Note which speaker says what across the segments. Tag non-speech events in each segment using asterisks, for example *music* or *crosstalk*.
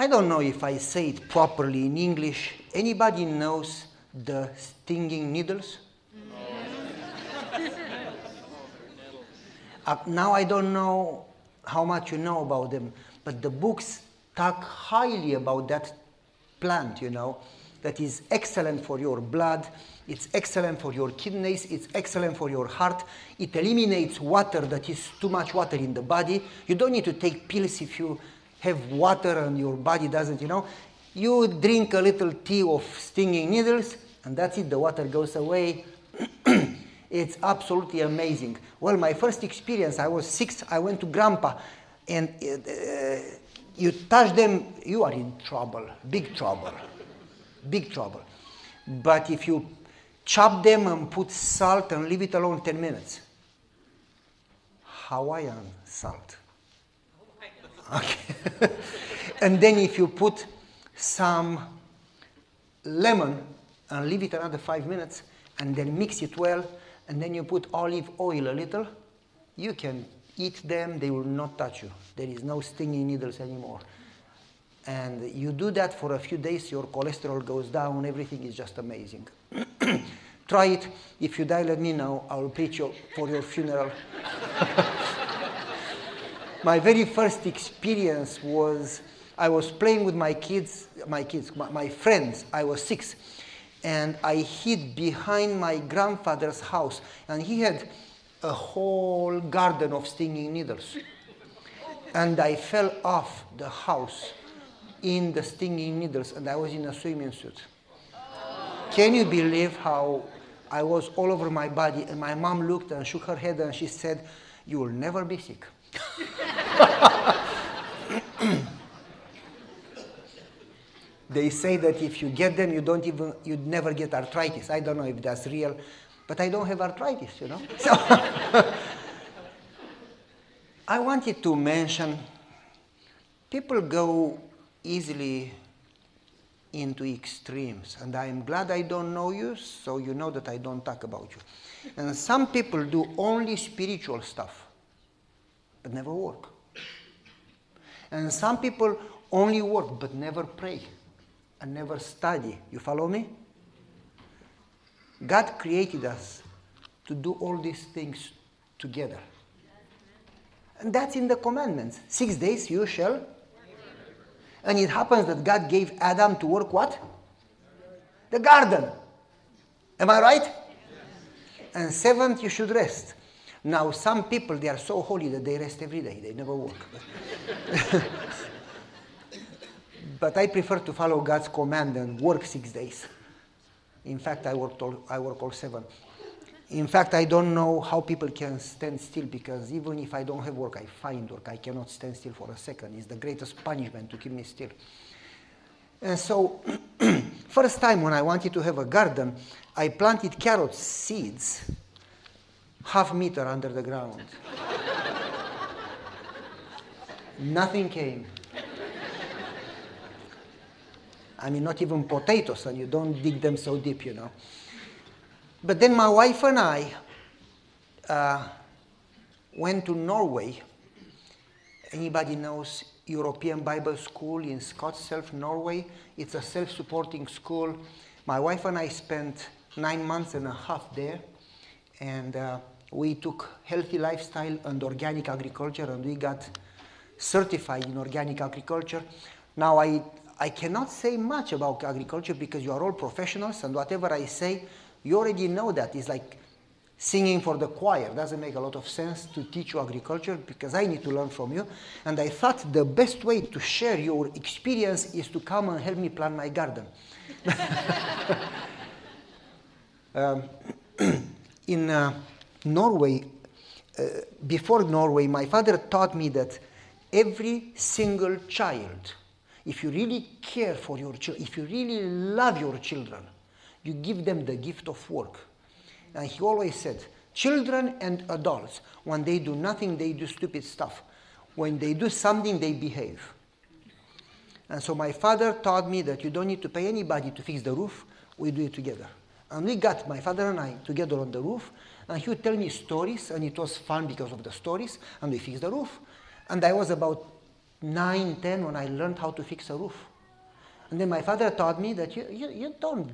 Speaker 1: I don't know if I say it properly in English. Anybody knows the stinging needles? *laughs* Uh, now I don't know how much you know about them, but the books talk highly about that plant, you know, that is excellent for your blood, it's excellent for your kidneys, it's excellent for your heart, it eliminates water that is too much water in the body. You don't need to take pills if you have water and your body doesn't, you know. You drink a little tea of stinging needles, and that's it, the water goes away. *clears throat* it's absolutely amazing. Well, my first experience, I was six, I went to grandpa, and uh, you touch them, you are in trouble, big trouble, big trouble. But if you chop them and put salt and leave it alone 10 minutes, Hawaiian salt. Okay. *laughs* and then if you put some lemon and leave it another five minutes and then mix it well and then you put olive oil a little, you can eat them, they will not touch you. There is no stinging needles anymore. And you do that for a few days, your cholesterol goes down, everything is just amazing. *clears throat* Try it. If you die, let me know. I will preach you for your funeral. *laughs* my very first experience was I was playing with my kids, my kids, my, my friends. I was six, and I hid behind my grandfather's house, and he had a whole garden of stinging needles. And I fell off the house in the stinging needles, and I was in a swimming suit. Can you believe how I was all over my body? And my mom looked and shook her head and she said, You will never be sick. *laughs* they say that if you get them, you don't even, you'd never get arthritis. I don't know if that's real, but I don't have arthritis, you know. So *laughs* I wanted to mention people go easily into extremes, and I'm glad I don't know you, so you know that I don't talk about you. And some people do only spiritual stuff, but never work. And some people only work but never pray and never study. You follow me? God created us to do all these things together. And that's in the commandments. Six days you shall. And it happens that God gave Adam to work what? The garden. Am I right? And seventh you should rest. Now some people they are so holy that they rest every day. They never work. *laughs* but I prefer to follow God's command and work six days. In fact, I work all, I work all seven. In fact, I don't know how people can stand still because even if I don't have work, I find work. I cannot stand still for a second. It's the greatest punishment to keep me still. And so, *clears throat* first time when I wanted to have a garden, I planted carrot seeds half meter under the ground. Nothing came. I mean, not even potatoes, and you don't dig them so deep, you know. But then my wife and I uh, went to Norway. Anybody knows European Bible School in Skotselv, Norway? It's a self-supporting school. My wife and I spent nine months and a half there, and uh, we took healthy lifestyle and organic agriculture, and we got certified in organic agriculture. Now I I cannot say much about agriculture because you are all professionals, and whatever I say, you already know that. It's like singing for the choir. Doesn't make a lot of sense to teach you agriculture because I need to learn from you. And I thought the best way to share your experience is to come and help me plant my garden. *laughs* um, *clears throat* in uh, Norway, uh, before Norway, my father taught me that every single child if you really care for your children, if you really love your children, you give them the gift of work. And he always said, children and adults, when they do nothing, they do stupid stuff. When they do something, they behave. And so my father taught me that you don't need to pay anybody to fix the roof, we do it together. And we got my father and I together on the roof, and he would tell me stories, and it was fun because of the stories, and we fixed the roof. And I was about 9, 10 when I learned how to fix a roof. And then my father taught me that you, you, you don't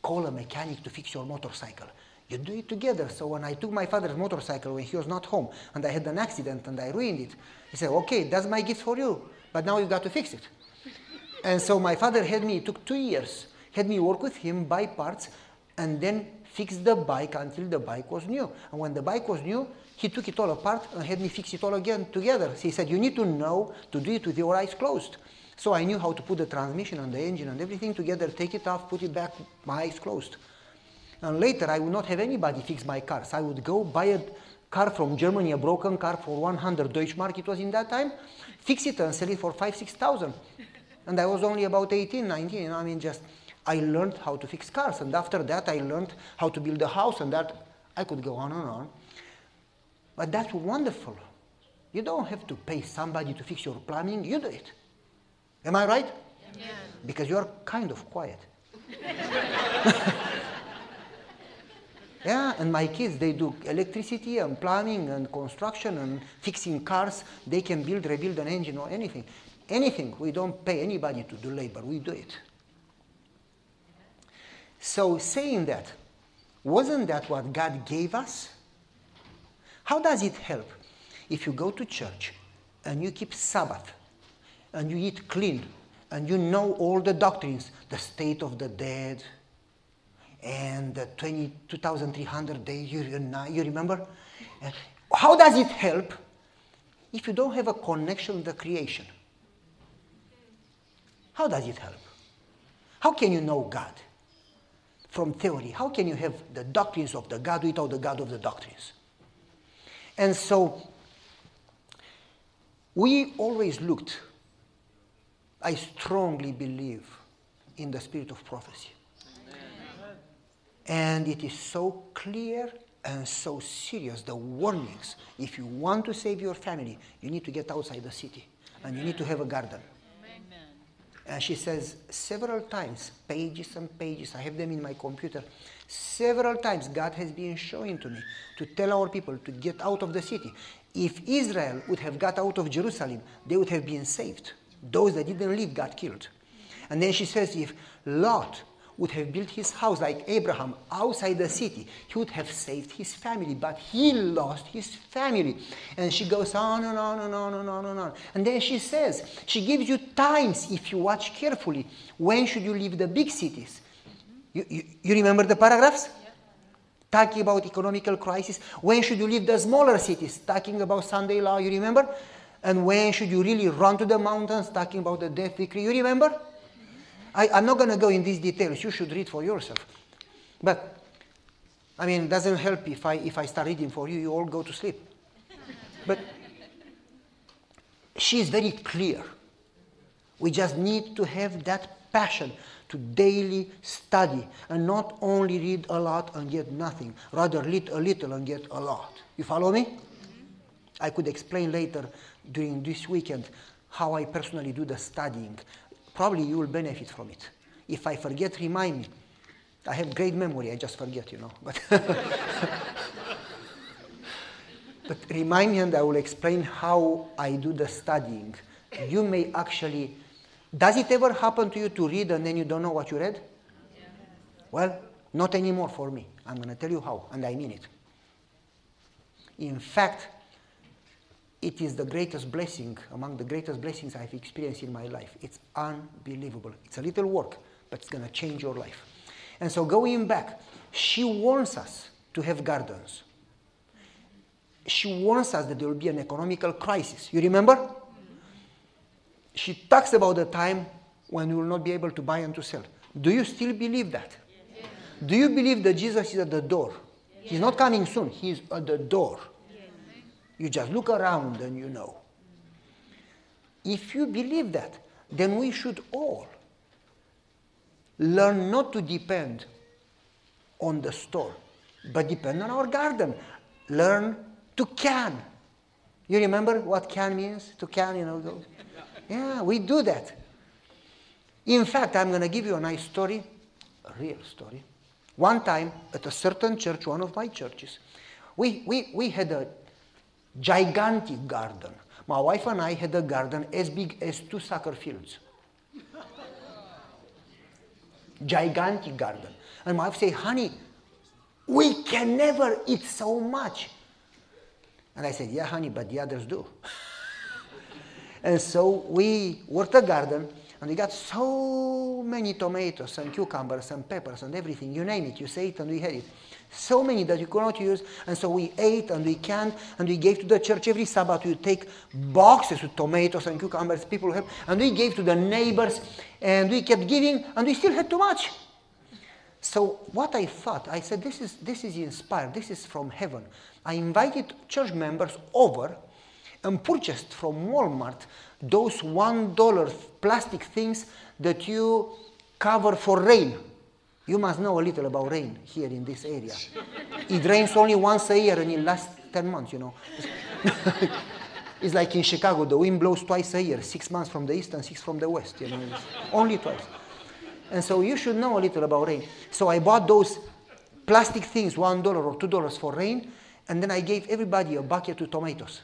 Speaker 1: call a mechanic to fix your motorcycle. You do it together. So when I took my father's motorcycle when he was not home and I had an accident and I ruined it, he said, okay, that's my gift for you, but now you've got to fix it. *laughs* and so my father had me, it took two years, had me work with him, buy parts, and then fix the bike until the bike was new. And when the bike was new, he took it all apart and had me fix it all again together. So he said, you need to know to do it with your eyes closed. So I knew how to put the transmission and the engine and everything together, take it off, put it back, my eyes closed. And later, I would not have anybody fix my cars. I would go buy a car from Germany, a broken car for 100 Deutschmark, it was in that time, fix it and sell it for 5, 6,000. And I was only about 18, 19. I mean, just, I learned how to fix cars. And after that, I learned how to build a house. And that, I could go on and on. But that's wonderful. You don't have to pay somebody to fix your plumbing, you do it. Am I right? Yeah. Because you're kind of quiet. *laughs* yeah, and my kids, they do electricity and plumbing and construction and fixing cars. They can build, rebuild an engine or anything. Anything. We don't pay anybody to do labor, we do it. So, saying that, wasn't that what God gave us? How does it help if you go to church and you keep Sabbath? and you eat clean and you know all the doctrines, the state of the dead, and the 22,300 days, you, you remember? Uh, how does it help if you don't have a connection with the creation? How does it help? How can you know God from theory? How can you have the doctrines of the God without the God of the doctrines? And so, we always looked I strongly believe in the spirit of prophecy. And it is so clear and so serious the warnings. If you want to save your family, you need to get outside the city and you need to have a garden. And she says several times, pages and pages, I have them in my computer. Several times, God has been showing to me to tell our people to get out of the city. If Israel would have got out of Jerusalem, they would have been saved. Those that didn't leave got killed. And then she says, if Lot would have built his house like Abraham outside the city, he would have saved his family, but he lost his family. And she goes on and on and on and on and on. And then she says, she gives you times if you watch carefully. When should you leave the big cities? You, you, you remember the paragraphs? Talking about economical crisis. When should you leave the smaller cities? Talking about Sunday law, you remember? And when should you really run to the mountains, talking about the death decree? You remember? I, am not going to go in these details. You should read for yourself. But, I mean, it doesn't help if I, if I start reading for you, you all go to sleep. But she is very clear. We just need to have that passion to daily study and not only read a lot and get nothing, rather read a little and get a lot. You follow me? I could explain later during this weekend how I personally do the studying. Probably you will benefit from it. If I forget, remind me. I have great memory, I just forget, you know. But, *laughs* but remind me and I will explain how I do the studying. You may actually. Does it ever happen to you to read and then you don't know what you read? Yeah. Well, not anymore for me. I'm going to tell you how, and I mean it. In fact, it is the greatest blessing, among the greatest blessings I've experienced in my life. It's unbelievable. It's a little work, but it's going to change your life. And so, going back, she wants us to have gardens. She warns us that there will be an economical crisis. You remember? She talks about the time when we will not be able to buy and to sell. Do you still believe that? Yes. Do you believe that Jesus is at the door? Yes. He's not coming soon, he's at the door. You just look around and you know. If you believe that, then we should all learn not to depend on the store, but depend on our garden. Learn to can. You remember what can means? To can, you know. Go. Yeah, we do that. In fact, I'm going to give you a nice story, a real story. One time at a certain church, one of my churches, we, we, we had a gigantic garden. My wife and I had a garden as big as two soccer fields. Gigantic garden. And my wife said, honey, we can never eat so much. And I said, yeah, honey, but the others do. *laughs* and so we worked the garden and we got so many tomatoes and cucumbers and peppers and everything, you name it, you say it and we had it. So many that you could not use. And so we ate and we canned and we gave to the church every Sabbath. We take boxes with tomatoes and cucumbers, people help, and we gave to the neighbors and we kept giving and we still had too much. So what I thought, I said, this is, this is inspired, this is from heaven. I invited church members over and purchased from Walmart those one dollar plastic things that you cover for rain. You must know a little about rain here in this area. it rains only once a year and it lasts 10 months, you know. *laughs* it's like in Chicago, the wind blows twice a year, six months from the east and six from the west, you know, only twice. And so you should know a little about rain. So I bought those plastic things, one dollar or two dollars for rain, and then I gave everybody a bucket of tomatoes.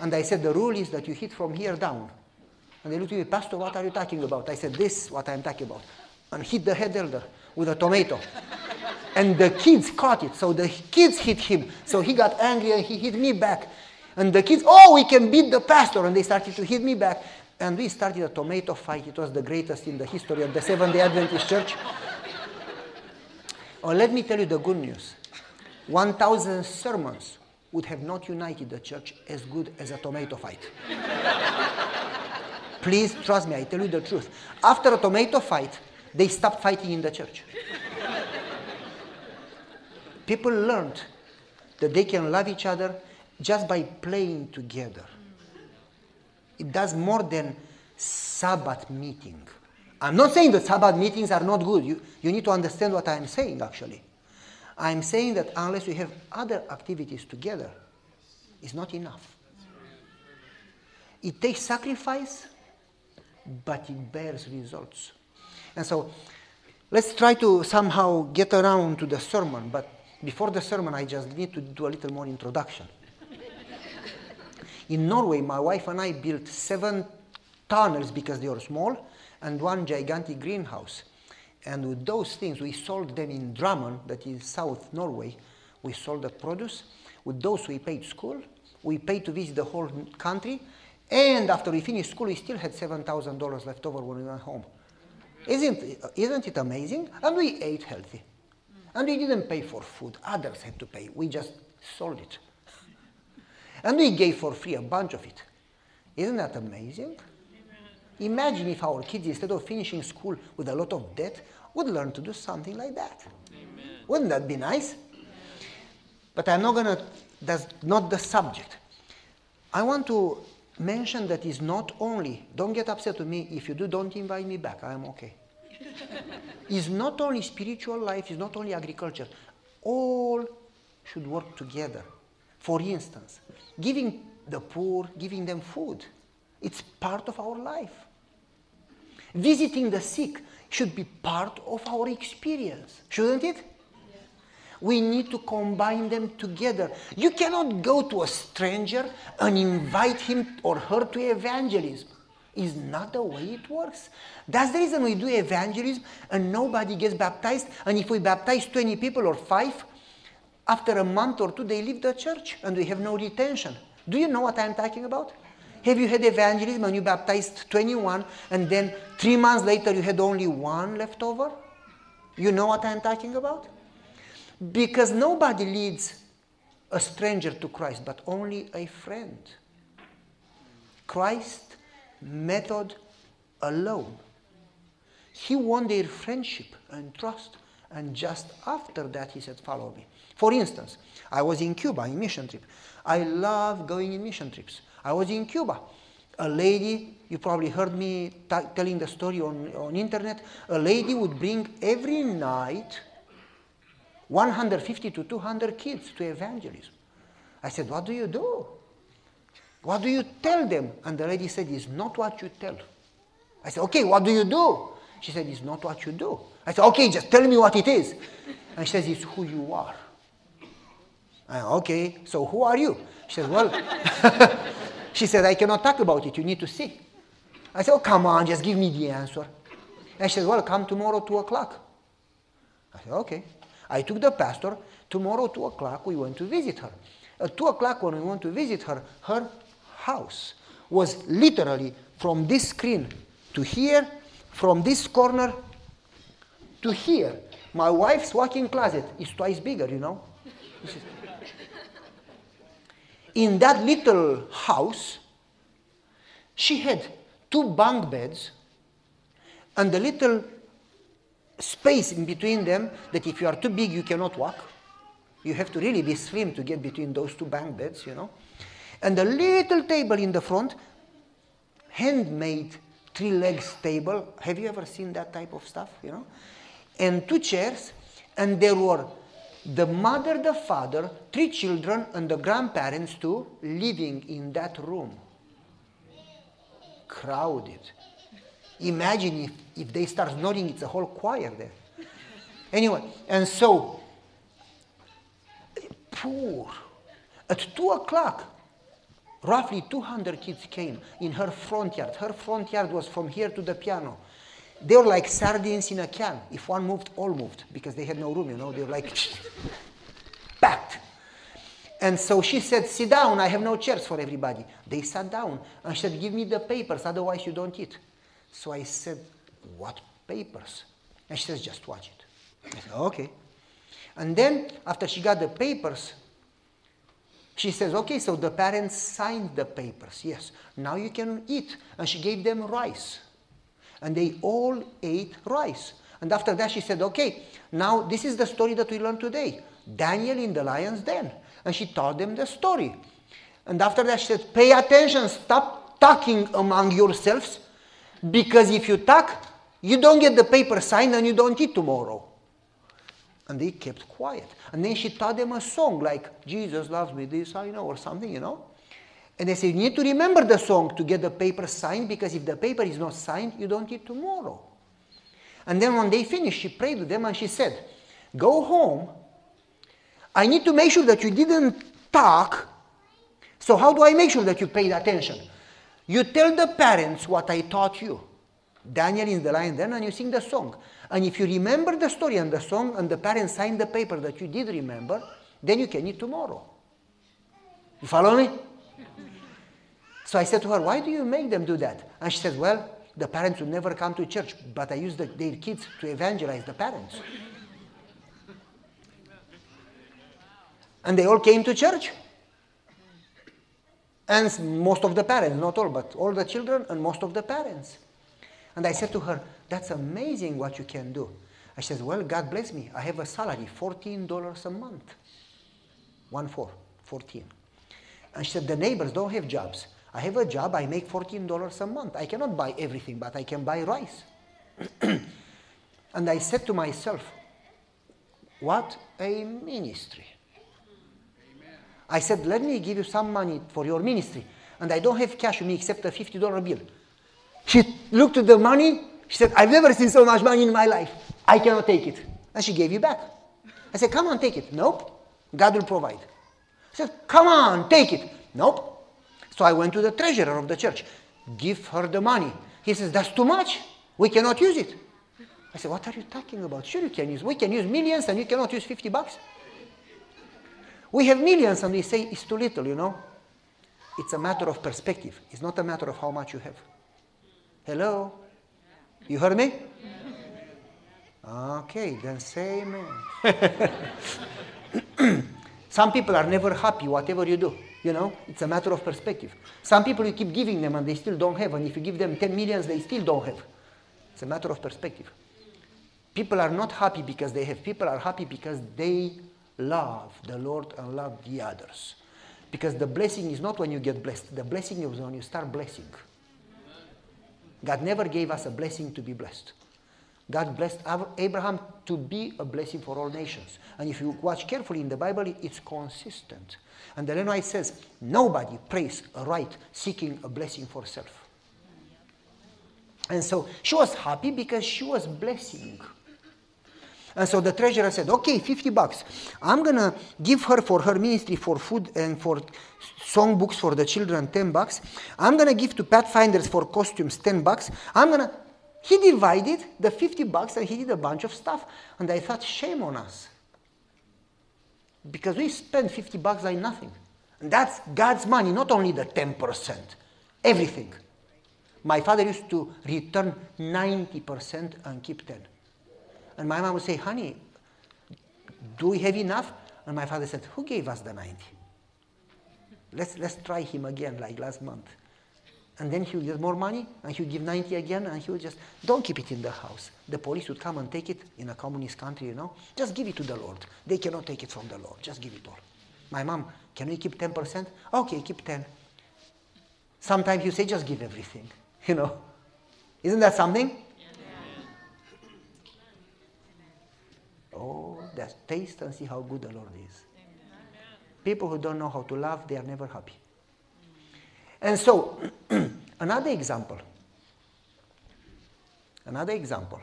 Speaker 1: And I said, the rule is that you hit from here down. And they looked at me, Pastor, what are you talking about? I said, this what I'm talking about. And hit the head elder with a tomato. and the kids caught it. So the kids hit him. So he got angry and he hit me back. And the kids, oh, we can beat the pastor. And they started to hit me back. And we started a tomato fight. It was the greatest in the history of the Seventh day Adventist Church. Oh, let me tell you the good news 1,000 sermons would have not united the church as good as a tomato fight. Please trust me, I tell you the truth. After a tomato fight, they stopped fighting in the church. People learned that they can love each other just by playing together. It does more than Sabbath meeting. I'm not saying that Sabbath meetings are not good. You, you need to understand what I'm saying, actually. I'm saying that unless we have other activities together, it's not enough. It takes sacrifice, but it bears results. And so let's try to somehow get around to the sermon, but before the sermon, I just need to do a little more introduction. In Norway, my wife and I built seven tunnels because they were small and one gigantic greenhouse. And with those things, we sold them in Drammen, that is South Norway. We sold the produce. With those, we paid school. We paid to visit the whole country. And after we finished school, we still had $7,000 left over when we went home. Isn't, isn't it amazing? And we ate healthy. And we didn't pay for food. Others had to pay. We just sold it. And we gave for free a bunch of it. Isn't that amazing? Imagine if our kids, instead of finishing school with a lot of debt, would learn to do something like that. Amen. Wouldn't that be nice? But I'm not going to, that's not the subject. I want to mention that is not only, don't get upset with me, if you do, don't invite me back, I'm okay. *laughs* is not only spiritual life, is not only agriculture. All should work together. For instance, giving the poor, giving them food, it's part of our life. Visiting the sick should be part of our experience, shouldn't it? We need to combine them together. You cannot go to a stranger and invite him or her to evangelism. Is not the way it works. That's the reason we do evangelism and nobody gets baptized. And if we baptize 20 people or five, after a month or two, they leave the church and we have no retention. Do you know what I'm talking about? Have you had evangelism and you baptized 21 and then three months later you had only one left over? You know what I'm talking about? Because nobody leads a stranger to Christ, but only a friend. Christ method alone. He won their friendship and trust, and just after that he said, Follow me. For instance, I was in Cuba in mission trip. I love going in mission trips. I was in Cuba. A lady, you probably heard me t- telling the story on, on internet, a lady would bring every night 150 to 200 kids to evangelism. I said, What do you do? What do you tell them? And the lady said, It's not what you tell. I said, Okay, what do you do? She said, It's not what you do. I said, Okay, just tell me what it is. And she says, It's who you are. I, okay, so who are you? She said, Well, *laughs* She said, I cannot talk about it. You need to see. I said, Oh, come on, just give me the answer. And she said, Well, come tomorrow, 2 o'clock. I said, Okay. I took the pastor. Tomorrow, 2 o'clock, we went to visit her. At 2 o'clock, when we went to visit her, her house was literally from this screen to here, from this corner to here. My wife's walk-in closet is twice bigger, you know. *laughs* In that little house, she had two bunk beds and a little space in between them that if you are too big, you cannot walk. You have to really be slim to get between those two bunk beds, you know. And a little table in the front, handmade three legs table. Have you ever seen that type of stuff, you know? And two chairs, and there were the mother, the father, three children, and the grandparents too living in that room. Crowded. Imagine if, if they start nodding, it's a whole choir there. Anyway, and so, poor. At 2 o'clock, roughly 200 kids came in her front yard. Her front yard was from here to the piano. They were like sardines in a can. If one moved, all moved because they had no room, you know. They were like *laughs* packed. And so she said, Sit down, I have no chairs for everybody. They sat down and she said, Give me the papers, otherwise you don't eat. So I said, What papers? And she says, Just watch it. I said, Okay. And then after she got the papers, she says, Okay, so the parents signed the papers. Yes, now you can eat. And she gave them rice. And they all ate rice. And after that, she said, Okay, now this is the story that we learned today Daniel in the lion's den. And she told them the story. And after that, she said, Pay attention, stop talking among yourselves because if you talk, you don't get the paper signed and you don't eat tomorrow. And they kept quiet. And then she taught them a song like, Jesus loves me, this I know, or something, you know. And they said, you need to remember the song to get the paper signed because if the paper is not signed, you don't eat tomorrow. And then when they finished, she prayed with them and she said, Go home. I need to make sure that you didn't talk. So, how do I make sure that you paid attention? You tell the parents what I taught you. Daniel is the lion then, and you sing the song. And if you remember the story and the song, and the parents sign the paper that you did remember, then you can eat tomorrow. You follow me? So I said to her, Why do you make them do that? And she said, Well, the parents would never come to church, but I use the, their kids to evangelize the parents. And they all came to church. And most of the parents, not all, but all the children and most of the parents. And I said to her, That's amazing what you can do. I said, Well, God bless me. I have a salary, $14 a month. One four, 14. And she said, The neighbors don't have jobs. I have a job, I make $14 a month. I cannot buy everything, but I can buy rice. *clears throat* and I said to myself, What a ministry. I said, let me give you some money for your ministry. And I don't have cash with me except a $50 bill. She looked at the money. She said, I've never seen so much money in my life. I cannot take it. And she gave you back. I said, come on, take it. Nope. God will provide. I said, come on, take it. Nope. So I went to the treasurer of the church. Give her the money. He says, that's too much. We cannot use it. I said, what are you talking about? Sure you can use. We can use millions and you cannot use 50 bucks. We have millions and we say it's too little, you know. It's a matter of perspective. It's not a matter of how much you have. Hello? You heard me? Okay, then say amen. *laughs* Some people are never happy, whatever you do. You know, it's a matter of perspective. Some people you keep giving them and they still don't have, and if you give them 10 millions, they still don't have. It's a matter of perspective. People are not happy because they have, people are happy because they love the Lord and love the others. Because the blessing is not when you get blessed, the blessing is when you start blessing. God never gave us a blessing to be blessed. God blessed Abraham to be a blessing for all nations. And if you watch carefully in the Bible, it's consistent. And the Ellen White says, nobody prays right seeking a blessing for self. And so she was happy because she was blessing. And so the treasurer said, okay, 50 bucks. I'm going to give her for her ministry for food and for song books for the children 10 bucks. I'm going to give to Pathfinders for costumes 10 bucks. I'm going to. He divided the 50 bucks and he did a bunch of stuff. And I thought, shame on us. Because we spend 50 bucks on nothing. And that's God's money, not only the 10%, everything. My father used to return 90% and keep 10. And my mom would say, honey, do we have enough? And my father said, who gave us the 90? Let's, let's try him again like last month. And then he would get more money and he would give 90 again and he would just, don't keep it in the house. The police would come and take it in a communist country, you know. Just give it to the Lord. They cannot take it from the Lord. Just give it all. My mom, can we keep 10%? Okay, keep 10. Sometimes you say, just give everything, *laughs* you know. Isn't that something? Oh, that's taste and see how good the Lord is. People who don't know how to love, they are never happy. And so, *clears throat* another example. Another example.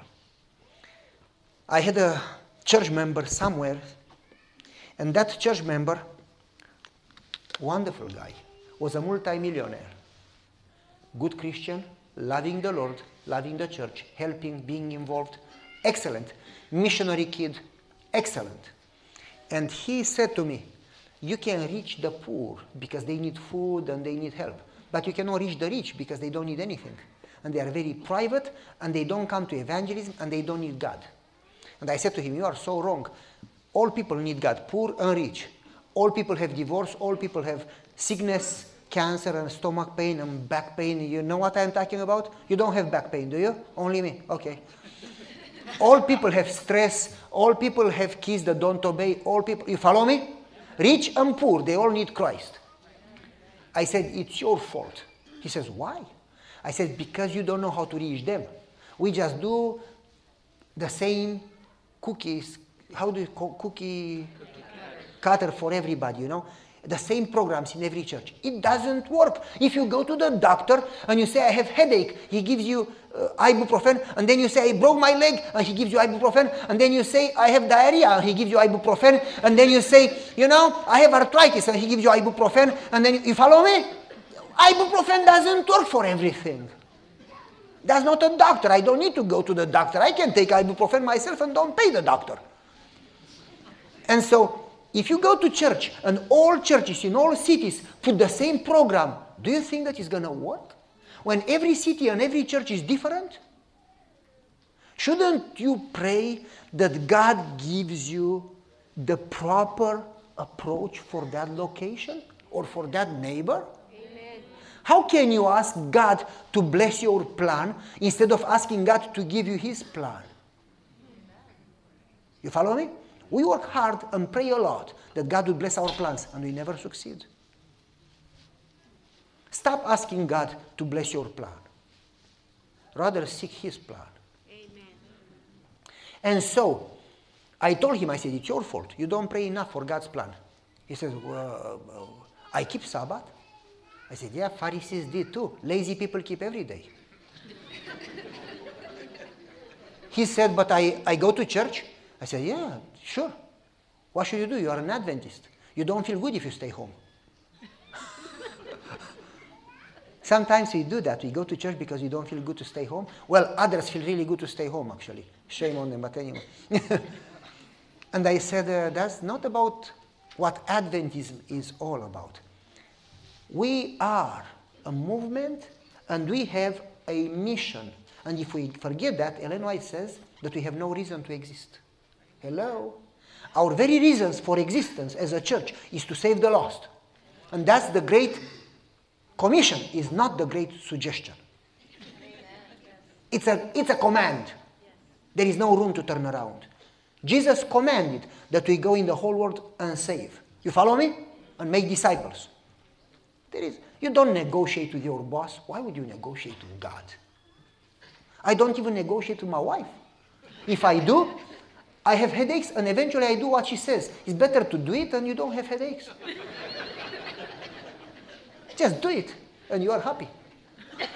Speaker 1: I had a church member somewhere, and that church member, wonderful guy, was a multimillionaire. Good Christian, loving the Lord, loving the church, helping, being involved. Excellent. Missionary kid, excellent. And he said to me, you can reach the poor because they need food and they need help. But you cannot reach the rich because they don't need anything. And they are very private and they don't come to evangelism and they don't need God. And I said to him, You are so wrong. All people need God, poor and rich. All people have divorce, all people have sickness, cancer, and stomach pain and back pain. You know what I'm talking about? You don't have back pain, do you? Only me? Okay. All people have stress, all people have kids that don't obey, all people, you follow me? Rich and poor, they all need Christ. I said, It's your fault. He says, Why? I said, Because you don't know how to reach them. We just do the same cookies. How do you call cookie cutter for everybody, you know? The same programs in every church. It doesn't work. If you go to the doctor and you say, I have headache, he gives you uh, ibuprofen, and then you say, I broke my leg, and he gives you ibuprofen, and then you say, I have diarrhea, and he gives you ibuprofen, and then you say, you know, I have arthritis, and he gives you ibuprofen, and then you follow me? Ibuprofen doesn't work for everything. That's not a doctor. I don't need to go to the doctor. I can take ibuprofen myself and don't pay the doctor. And so, if you go to church and all churches in all cities put the same program, do you think that is going to work? When every city and every church is different? Shouldn't you pray that God gives you the proper approach for that location or for that neighbor? Amen. How can you ask God to bless your plan instead of asking God to give you his plan? You follow me? We work hard and pray a lot that God would bless our plans, and we never succeed. Stop asking God to bless your plan. Rather, seek His plan. Amen. And so, I told him, I said, it's your fault. You don't pray enough for God's plan. He says, well, uh, I keep Sabbath. I said, yeah, Pharisees did too. Lazy people keep every day. *laughs* he said, but I, I go to church. I said, yeah, sure. What should you do? You are an Adventist. You don't feel good if you stay home. *laughs* Sometimes we do that. We go to church because we don't feel good to stay home. Well, others feel really good to stay home, actually. Shame on them, but anyway. *laughs* and I said, uh, that's not about what Adventism is all about. We are a movement and we have a mission. And if we forget that, Ellen White says that we have no reason to exist. Hello? Our very reasons for existence as a church is to save the lost. And that's the great commission, is not the great suggestion. It's a, it's a command. There is no room to turn around. Jesus commanded that we go in the whole world and save. You follow me? And make disciples. There is, you don't negotiate with your boss. Why would you negotiate with God? I don't even negotiate with my wife. If I do, I have headaches and eventually I do what she says. It's better to do it and you don't have headaches. *laughs* Just do it and you are happy. *coughs*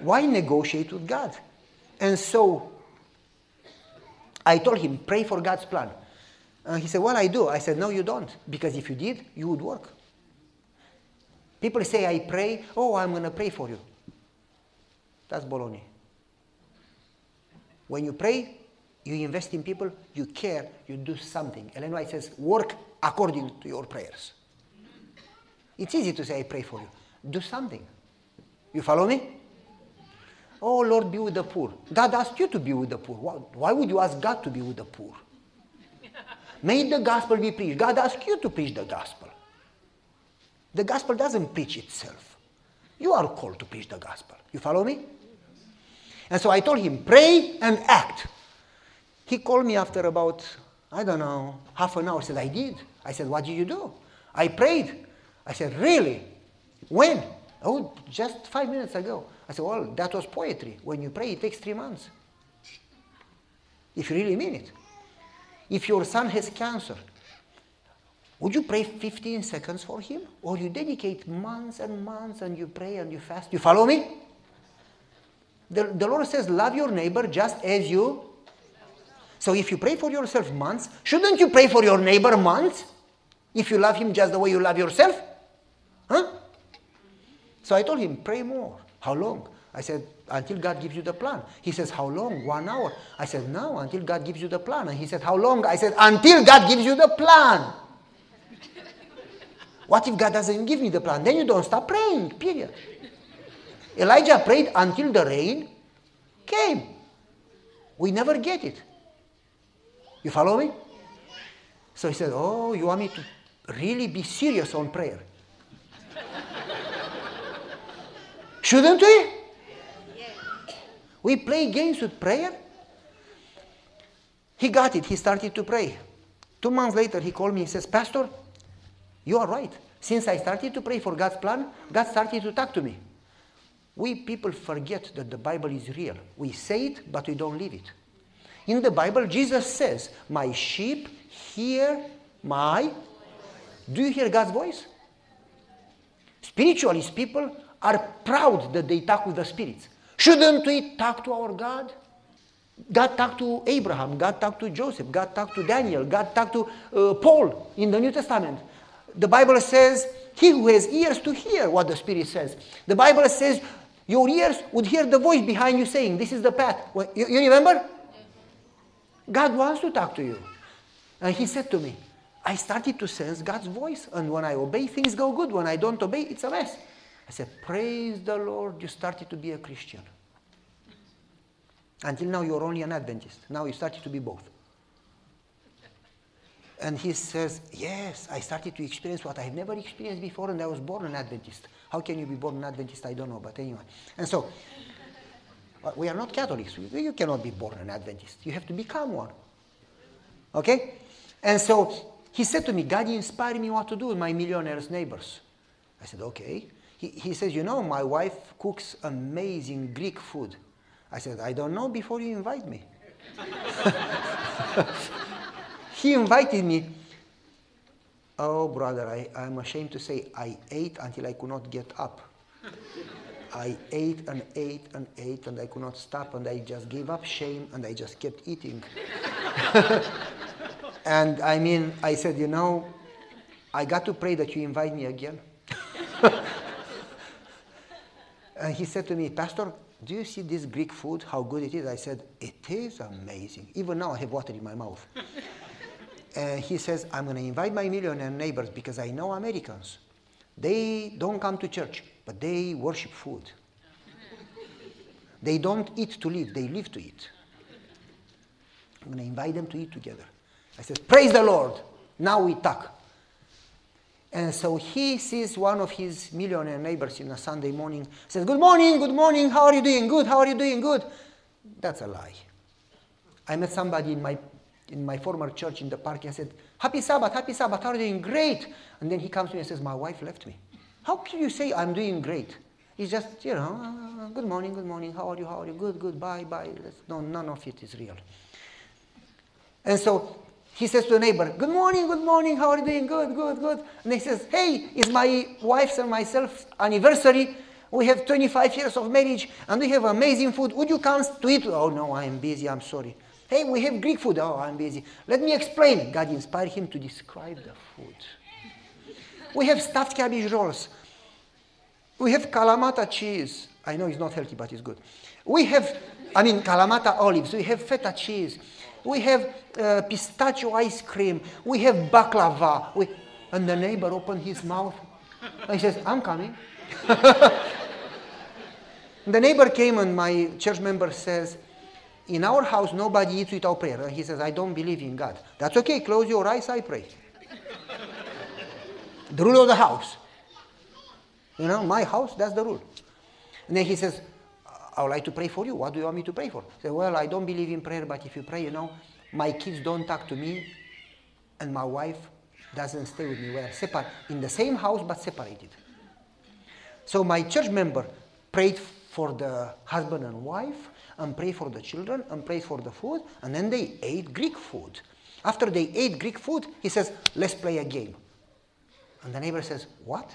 Speaker 1: Why negotiate with God? And so I told him, pray for God's plan. And he said, Well, I do. I said, No, you don't. Because if you did, you would work. People say, I pray, oh, I'm going to pray for you. That's baloney. When you pray, you invest in people, you care, you do something. Ellen White says, work according to your prayers. It's easy to say, I pray for you. Do something. You follow me? Oh, Lord, be with the poor. God asked you to be with the poor. Why would you ask God to be with the poor? May the gospel be preached. God asked you to preach the gospel. The gospel doesn't preach itself. You are called to preach the gospel. You follow me? And so I told him, pray and act. He called me after about, I don't know, half an hour. Said, I did. I said, what did you do? I prayed. I said, really? When? Oh, just five minutes ago. I said, well, that was poetry. When you pray, it takes three months. If you really mean it. If your son has cancer, would you pray 15 seconds for him? Or you dedicate months and months and you pray and you fast? You follow me? The, the Lord says, love your neighbor just as you. So if you pray for yourself months, shouldn't you pray for your neighbor months? If you love him just the way you love yourself? Huh? So I told him, pray more. How long? I said, until God gives you the plan. He says, how long? One hour. I said, no, until God gives you the plan. And he said, how long? I said, until God gives you the plan. *laughs* what if God doesn't give me the plan? Then you don't stop praying, period. Elijah prayed until the rain came. We never get it. You follow me? So he said, Oh, you want me to really be serious on prayer? *laughs* Shouldn't we? We play games with prayer. He got it. He started to pray. Two months later, he called me and says, Pastor, you are right. Since I started to pray for God's plan, God started to talk to me. We people forget that the Bible is real. We say it, but we don't live it. In the Bible, Jesus says, My sheep hear my. Do you hear God's voice? Spiritualist people are proud that they talk with the spirits. Shouldn't we talk to our God? God talked to Abraham, God talked to Joseph, God talked to Daniel, God talked to uh, Paul in the New Testament. The Bible says, He who has ears to hear what the Spirit says. The Bible says, your ears would hear the voice behind you saying, This is the path. You, you remember? God wants to talk to you. And He said to me, I started to sense God's voice. And when I obey, things go good. When I don't obey, it's a mess. I said, Praise the Lord, you started to be a Christian. Until now, you're only an Adventist. Now you started to be both. And he says, Yes, I started to experience what I've never experienced before, and I was born an Adventist. How can you be born an Adventist? I don't know, but anyway. And so, uh, we are not Catholics. You cannot be born an Adventist. You have to become one. Okay? And so, he said to me, God you inspired me what to do with my millionaire's neighbors. I said, Okay. He, he says, You know, my wife cooks amazing Greek food. I said, I don't know before you invite me. *laughs* he invited me. Oh, brother, I, I'm ashamed to say I ate until I could not get up. I ate and ate and ate and I could not stop and I just gave up shame and I just kept eating. *laughs* and I mean, I said, you know, I got to pray that you invite me again. *laughs* and he said to me, Pastor, do you see this Greek food, how good it is? I said, It is amazing. Even now I have water in my mouth. And he says, I'm going to invite my millionaire neighbors because I know Americans. They don't come to church, but they worship food. They don't eat to live, they live to eat. I'm going to invite them to eat together. I said, Praise the Lord. Now we talk. And so he sees one of his millionaire neighbors in a Sunday morning, says, Good morning, good morning, how are you doing? Good, how are you doing? Good. That's a lie. I met somebody in my, in my former church in the park I said, Happy Sabbath, happy Sabbath, how are you doing? Great. And then he comes to me and says, My wife left me. How can you say I'm doing great? It's just, you know, uh, good morning, good morning, how are you, how are you? Good, good, bye, bye. No, none of it is real. And so he says to the neighbor, Good morning, good morning, how are you doing? Good, good, good. And he says, Hey, it's my wife's and myself anniversary. We have 25 years of marriage and we have amazing food. Would you come to eat? Oh, no, I am busy, I'm sorry. Hey, we have Greek food. Oh, I'm busy. Let me explain. God inspired him to describe the food. We have stuffed cabbage rolls. We have Kalamata cheese. I know it's not healthy, but it's good. We have, I mean, Kalamata olives. We have feta cheese. We have uh, pistachio ice cream. We have baklava. We, and the neighbor opened his mouth and he says, I'm coming. *laughs* the neighbor came and my church member says, in our house, nobody eats without prayer. And he says, I don't believe in God. That's okay. Close your eyes. I pray. the rule of the house. You know, my house, that's the rule. And then he says, I would like to pray for you. What do you want me to pray for? I say, well, I don't believe in prayer, but if you pray, you know, my kids don't talk to me, and my wife doesn't stay with me. We're separate in the same house, but separated. So my church member prayed for the husband and wife, and pray for the children, and pray for the food, and then they ate Greek food. After they ate Greek food, he says, let's play a game. And the neighbor says, what?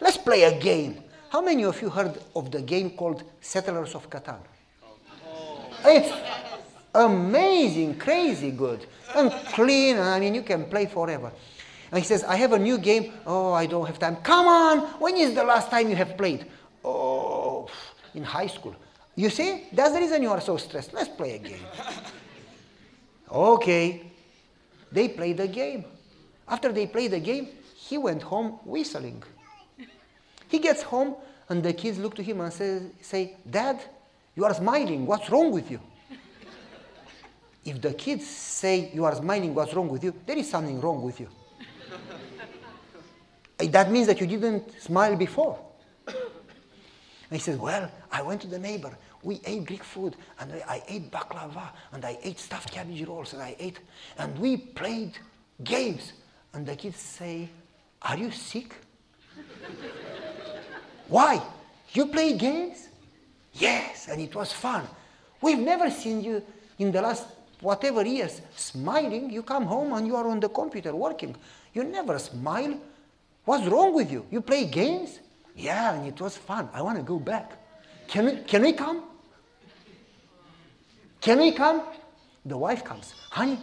Speaker 1: Let's play a game. How many of you heard of the game called Settlers of Catan? It's amazing, crazy good, and clean. I mean, you can play forever. And he says, I have a new game. Oh, I don't have time. Come on, when is the last time you have played? Oh, in high school. You see, that's the reason you are so stressed. Let's play a game. okay. They played the game. After they played the game, he went home whistling. He gets home and the kids look to him and say, say Dad, you are smiling. What's wrong with you? if the kids say you are smiling, what's wrong with you? There is something wrong with you. that means that you didn't smile before. And he says, Well, I went to the neighbor. We ate Greek food, and I ate baklava, and I ate stuffed cabbage rolls, and I ate, and we played games. And the kids say, Are you sick? *laughs* Why? You play games? Yes, and it was fun. We've never seen you in the last whatever years smiling. You come home and you are on the computer working. You never smile. What's wrong with you? You play games? Yeah, and it was fun. I want to go back. Can we, can we come? Can we come? The wife comes. Honey,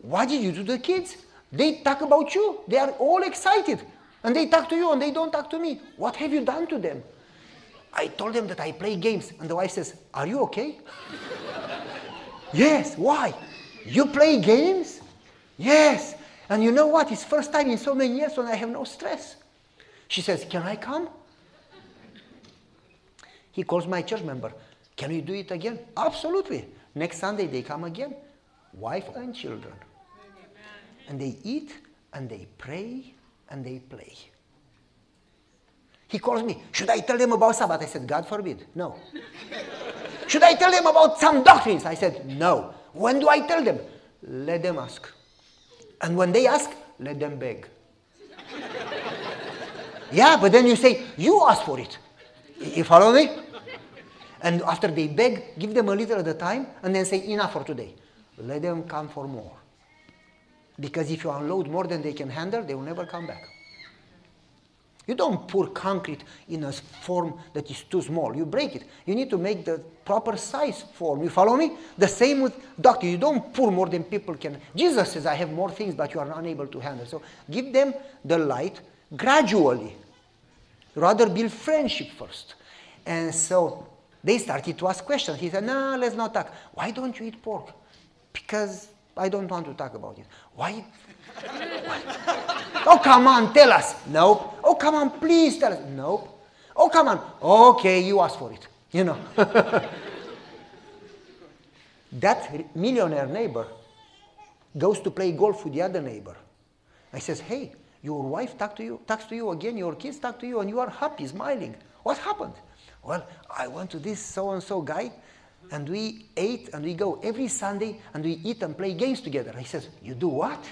Speaker 1: what did you do to the kids? They talk about you. They are all excited. And they talk to you and they don't talk to me. What have you done to them? I told them that I play games. And the wife says, Are you okay? yes, why? You play games? Yes. And you know what? It's first time in so many years when I have no stress. She says, Can I come? He calls my church member. Can we do it again? Absolutely. Next Sunday they come again. Wife and children. And they eat and they pray and they play. He calls me, Should I tell them about Sabbath? I said, God forbid, no. *laughs* Should I tell them about some doctrines? I said, No. When do I tell them? Let them ask. And when they ask, let them beg. *laughs* yeah, but then you say, You ask for it. You follow me? And after they beg, give them a little at a time and then say, Enough for today. Let them come for more. Because if you unload more than they can handle, they will never come back. You don't pour concrete in a form that is too small. You break it. You need to make the proper size form. You follow me? The same with doctor. You don't pour more than people can. Jesus says, I have more things, but you are unable to handle. So give them the light gradually. Rather build friendship first. And so they started to ask questions. He said, No, let's not talk. Why don't you eat pork? Because I don't want to talk about it. Why? *laughs* oh, come on, tell us. Nope. Oh, come on, please tell us. Nope. Oh, come on. Okay, you ask for it. You know. *laughs* that millionaire neighbor goes to play golf with the other neighbor. I says, hey, your wife talk to you, talks to you again, your kids talk to you, and you are happy, smiling. What happened? Well, I went to this so and so guy, and we ate and we go every Sunday and we eat and play games together. He says, You do what?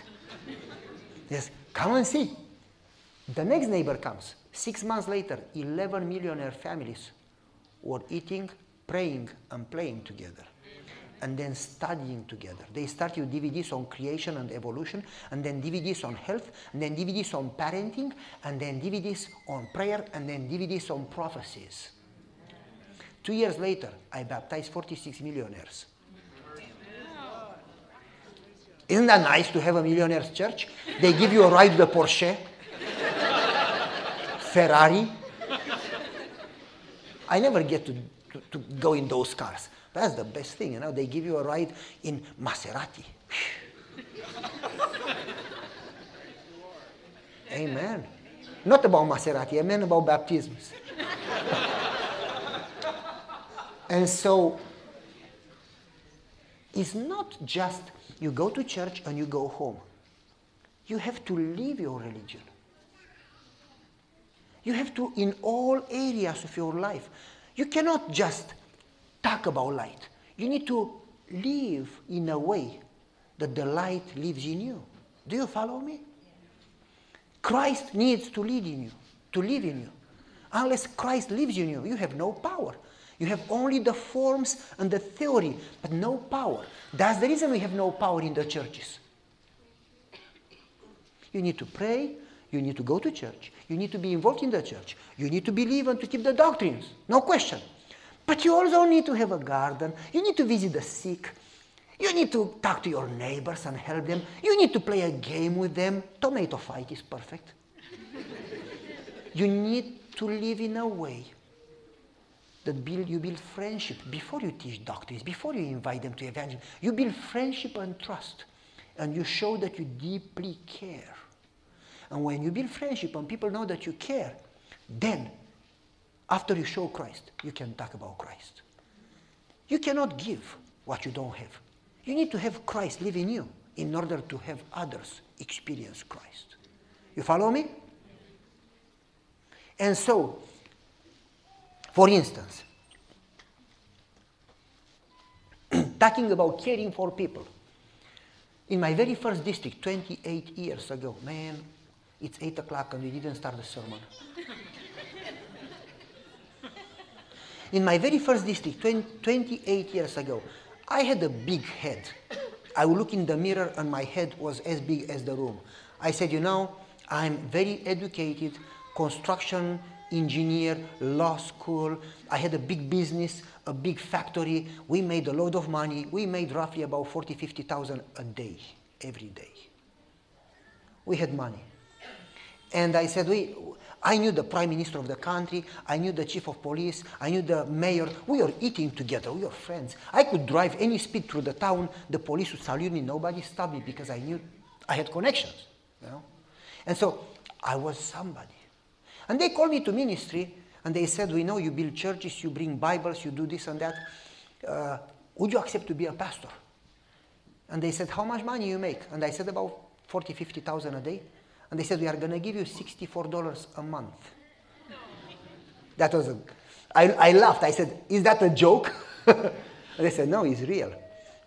Speaker 1: *laughs* yes, come and see. The next neighbor comes. Six months later, 11 millionaire families were eating, praying, and playing together. And then studying together. They started DVDs on creation and evolution, and then DVDs on health, and then DVDs on parenting, and then DVDs on prayer, and then DVDs on prophecies. Two years later, I baptized 46 millionaires. Isn't that nice to have a millionaire's church? They give you a ride the Porsche, Ferrari. I never get to, to, to, go in those cars. That's the best thing, you know. They give you a ride in Maserati. Amen. Not about Maserati, amen about baptisms. and so it's not just you go to church and you go home. You have to live your religion. You have to, in all areas of your life, you cannot just talk about light. You need to live in a way that the light lives in you. Do you follow me? Christ needs to lead in you, to live in you. Unless Christ lives in you, you have no power. You have only the forms and the theory, but no power. That's the reason we have no power in the churches. You need to pray, you need to go to church, you need to be involved in the church, you need to believe and to keep the doctrines, no question. But you also need to have a garden, you need to visit the sick, you need to talk to your neighbors and help them, you need to play a game with them. Tomato fight is perfect. you need to live in a way that build, you build friendship before you teach doctrines, before you invite them to evangelism. You build friendship and trust, and you show that you deeply care. And when you build friendship and people know that you care, then, after you show Christ, you can talk about Christ. You cannot give what you don't have. You need to have Christ live in you in order to have others experience Christ. You follow me? And so, for instance, *clears throat* talking about caring for people. In my very first district, 28 years ago, man, it's 8 o'clock and we didn't start the sermon. In my very first district, 20, 28 years ago, I had a big head. I would look in the mirror and my head was as big as the room. I said, you know, I'm very educated, construction engineer, law school. I had a big business, a big factory. We made a lot of money. We made roughly about 40, 50,000 a day, every day. We had money. And I said, we, I knew the prime minister of the country. I knew the chief of police. I knew the mayor. We were eating together. We were friends. I could drive any speed through the town. The police would salute me. Nobody stopped me because I knew I had connections. You know? And so I was somebody. And they called me to ministry and they said, We know you build churches, you bring Bibles, you do this and that. Uh, would you accept to be a pastor? And they said, How much money you make? And I said, About 40, 50,000 a day. And they said, We are going to give you $64 a month. That was a, I, I laughed. I said, Is that a joke? and *laughs* they said, No, it's real.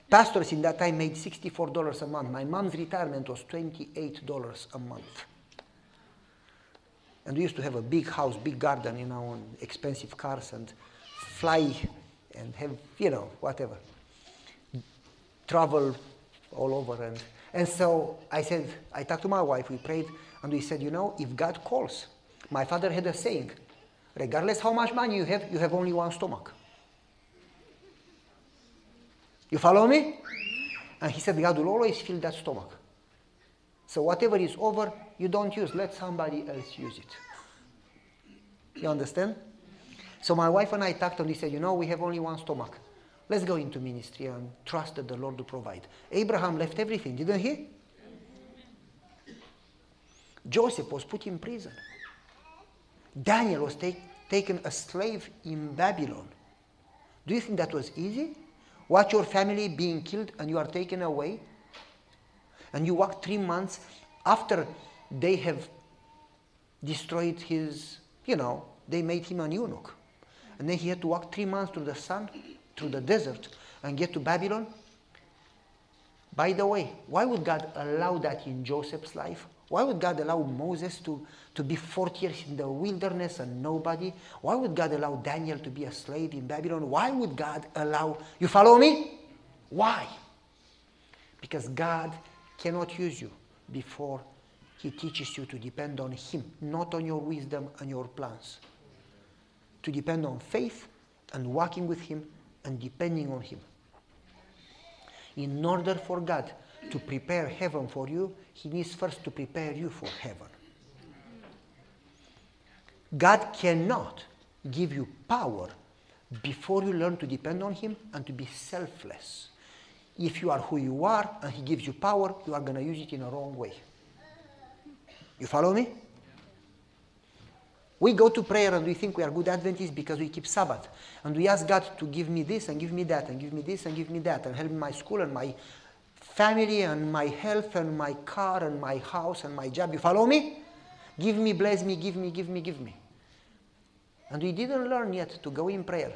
Speaker 1: Pastors in that time made $64 a month. My mom's retirement was $28 a month. And we used to have a big house, big garden, you know, and expensive cars and fly and have, you know, whatever. Travel all over. And, and so I said, I talked to my wife, we prayed, and we said, you know, if God calls, my father had a saying, regardless how much money you have, you have only one stomach. You follow me? And he said, God will always fill that stomach. So whatever is over, you don't use. Let somebody else use it. You understand? So my wife and I talked and we said, you know, we have only one stomach. Let's go into ministry and trust that the Lord will provide. Abraham left everything, didn't he? Joseph was put in prison. Daniel was take, taken a slave in Babylon. Do you think that was easy? Watch your family being killed and you are taken away? And you walk three months after they have destroyed his, you know, they made him an eunuch. And then he had to walk three months through the sun, through the desert, and get to Babylon. By the way, why would God allow that in Joseph's life? Why would God allow Moses to, to be 40 years in the wilderness and nobody? Why would God allow Daniel to be a slave in Babylon? Why would God allow, you follow me? Why? Because God cannot use you before he teaches you to depend on him, not on your wisdom and your plans. To depend on faith and walking with him and depending on him. In order for God to prepare heaven for you, He needs first to prepare you for heaven. God cannot give you power before you learn to depend on Him and to be selfless. If you are who you are and He gives you power, you are going to use it in a wrong way. You follow me? We go to prayer and we think we are good Adventists because we keep Sabbath. And we ask God to give me this and give me that and give me this and give me that and help my school and my family and my health and my car and my house and my job. You follow me? Give me, bless me, give me, give me, give me. And we didn't learn yet to go in prayer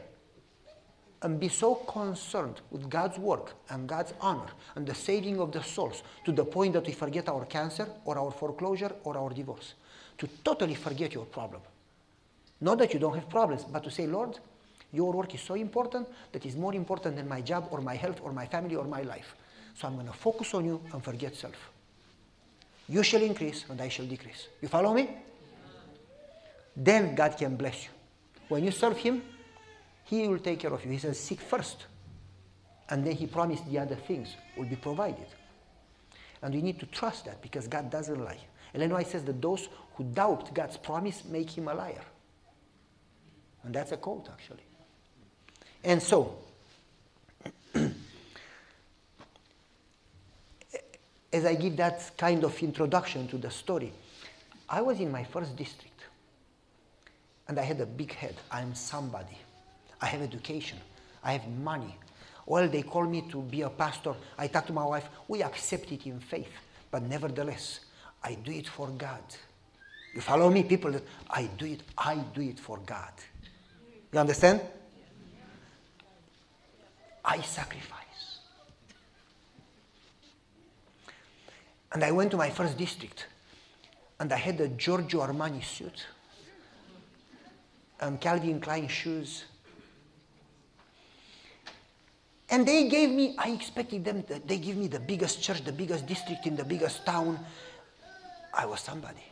Speaker 1: and be so concerned with God's work and God's honor and the saving of the souls to the point that we forget our cancer or our foreclosure or our divorce. To totally forget your problem. Not that you don't have problems, but to say, Lord, your work is so important that it's more important than my job or my health or my family or my life. So I'm going to focus on you and forget self. You shall increase and I shall decrease. You follow me? Then God can bless you. When you serve Him, He will take care of you. He says, Seek first. And then He promised the other things will be provided. And we need to trust that because God doesn't lie. Ellen White says that those who doubt God's promise make Him a liar. And that's a quote, actually. And so, as I give that kind of introduction to the story, I was in my first district. And I had a big head. I'm somebody. I have education. I have money. Well, they call me to be a pastor. I talk to my wife. We accept it in faith. But nevertheless, I do it for God. You follow me? People I do it, I do it for God. You understand? I sacrifice. And I went to my first district and I had a Giorgio Armani suit and Calvin Klein shoes. And they gave me, I expected them, they give me the biggest church, the biggest district in the biggest town. I was somebody.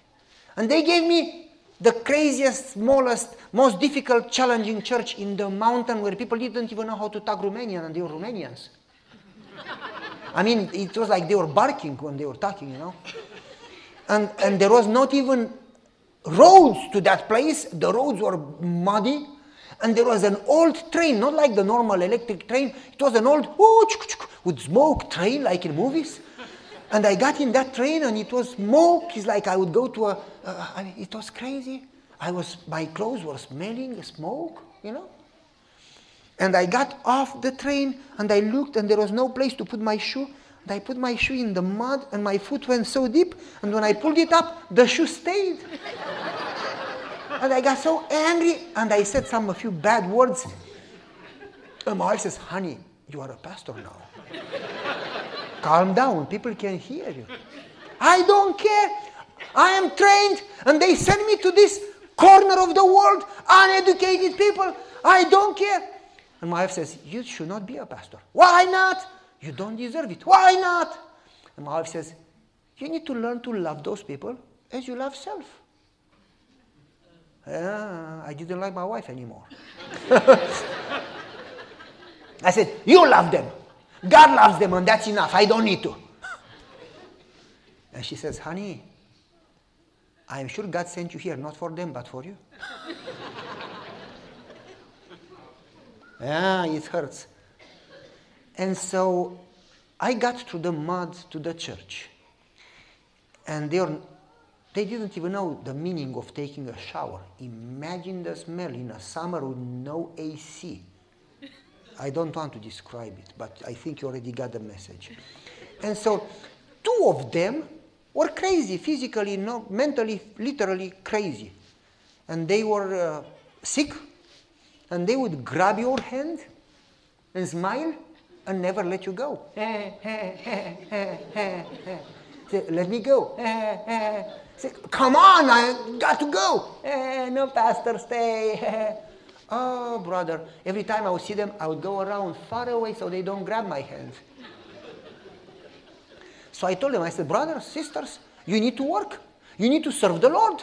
Speaker 1: And they gave me the craziest, smallest, most difficult, challenging church in the mountain where people didn't even know how to talk Romanian and they were Romanians. I mean, it was like they were barking when they were talking, you know. And, and there was not even roads to that place. The roads were muddy. And there was an old train, not like the normal electric train. It was an old with smoke train, like in movies. And I got in that train, and it was smoke. It's like I would go to a. Uh, I mean, it was crazy. I was my clothes were smelling smoke, you know. And I got off the train, and I looked, and there was no place to put my shoe. And I put my shoe in the mud, and my foot went so deep. And when I pulled it up, the shoe stayed. and I got so angry, and I said some a few bad words. And my wife says, "Honey, you are a pastor now. Calm down. People can hear you. I don't care. I am trained, and they send me to this corner of the world, uneducated people. I don't care." And my wife says, "You should not be a pastor. Why not?" You don't deserve it. Why not? And my wife says, You need to learn to love those people as you love self. Uh, I didn't like my wife anymore. *laughs* I said, You love them. God loves them, and that's enough. I don't need to. And she says, Honey, I am sure God sent you here not for them, but for you. yeah, it hurts. And so I got through the mud to the church. And they, are, they didn't even know the meaning of taking a shower. Imagine the smell in a summer with no AC. I don't want to describe it, but I think you already got the message. And so, two of them were crazy, physically, no, mentally, literally crazy. And they were uh, sick, and they would grab your hand and smile and never let you go. *laughs* Say, let me go. *laughs* Say, come on, I got to go. *laughs* no, pastor, stay. Oh, brother. Every time I would see them, I would go around far away so they don't grab my hand. So I told them, I said, brothers, sisters, you need to work. You need to serve the Lord.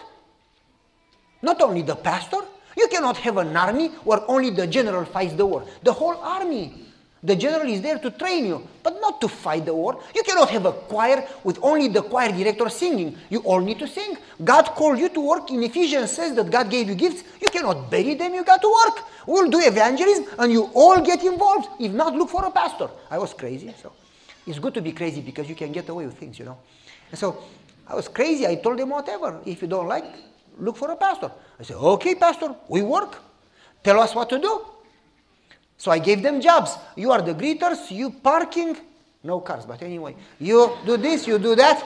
Speaker 1: Not only the pastor. You cannot have an army where only the general fights the war. The whole army The general is there to train you, but not to fight the war. You cannot have a choir with only the choir director singing. You all need to sing. God called you to work. In Ephesians says that God gave you gifts. You cannot bury them. You got to work. We'll do evangelism, and you all get involved. If not, look for a pastor. I was crazy, so it's good to be crazy because you can get away with things, you know. And so I was crazy. I told them whatever. If you don't like, look for a pastor. I said, okay, pastor, we work. Tell us what to do. So I gave them jobs. You are the greeters, you parking, no cars, but anyway, you do this, you do that.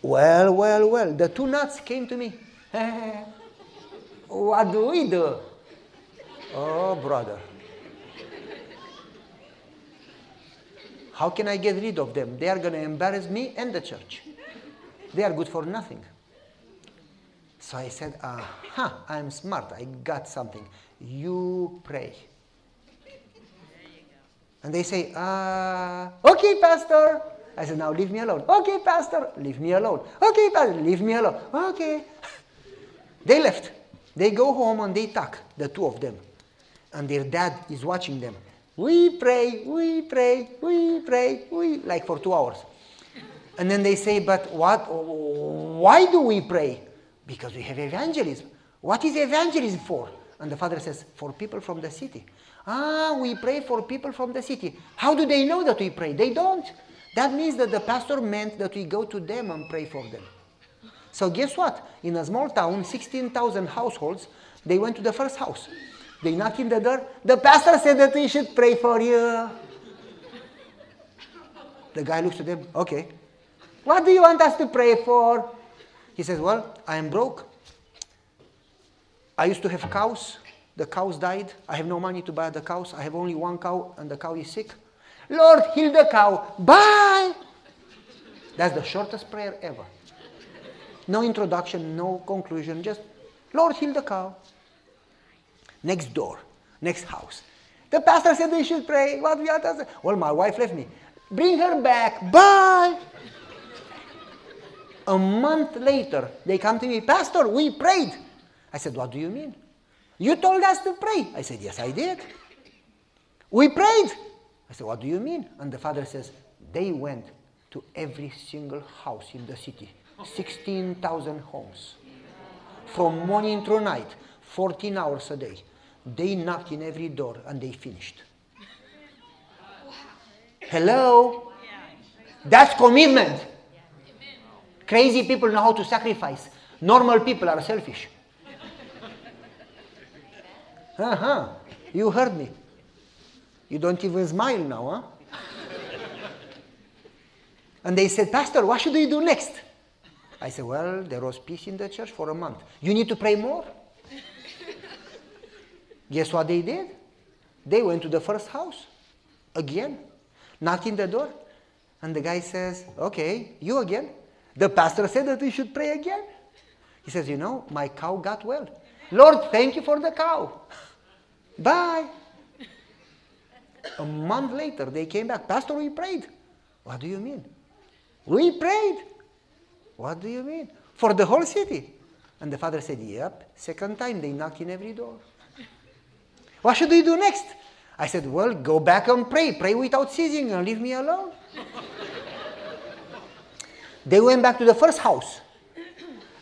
Speaker 1: Well, well, well, the two nuts came to me. *laughs* what do we do? Oh, brother. How can I get rid of them? They are going to embarrass me and the church. They are good for nothing. So I said, aha, I'm smart. I got something. You pray. And they say, uh, okay, Pastor. I said, now leave me alone. Okay, Pastor, leave me alone. Okay, Pastor, leave me alone. Okay. *laughs* they left. They go home and they talk, the two of them. And their dad is watching them. We pray, we pray, we pray, we, like for two hours. And then they say, but what, why do we pray? Because we have evangelism. What is evangelism for? And the father says, for people from the city. Ah, we pray for people from the city. How do they know that we pray? They don't. That means that the pastor meant that we go to them and pray for them. So guess what? In a small town, 16,000 households, they went to the first house. They knocked in the door. The pastor said that we should pray for you. The guy looks at them. Okay. What do you want us to pray for? He says, Well, I am broke. I used to have cows. The cows died. I have no money to buy the cows. I have only one cow, and the cow is sick. Lord, heal the cow. Bye. That's the shortest prayer ever. No introduction, no conclusion, just Lord, heal the cow. Next door, next house. The pastor said they should pray. What we are to Well, my wife left me. Bring her back. Bye. A month later, they come to me, Pastor, we prayed. I said, What do you mean? You told us to pray. I said, Yes, I did. We prayed. I said, What do you mean? And the father says, They went to every single house in the city, 16,000 homes. From morning to night, 14 hours a day. They knocked in every door and they finished. Hello? That's commitment. Crazy people know how to sacrifice. Normal people are selfish. Uh huh. You heard me. You don't even smile now, huh? and they said, Pastor, what should we do next? I said, Well, there was peace in the church for a month. You need to pray more? Guess what they did? They went to the first house again, knocking the door. And the guy says, Okay, you again? The pastor said that we should pray again. He says, You know, my cow got well. Lord, thank you for the cow. Bye. A month later, they came back. Pastor, we prayed. What do you mean? We prayed. What do you mean? For the whole city. And the father said, Yep. Second time, they knocked in every door. What should we do next? I said, Well, go back and pray. Pray without ceasing and leave me alone. they went back to the first house.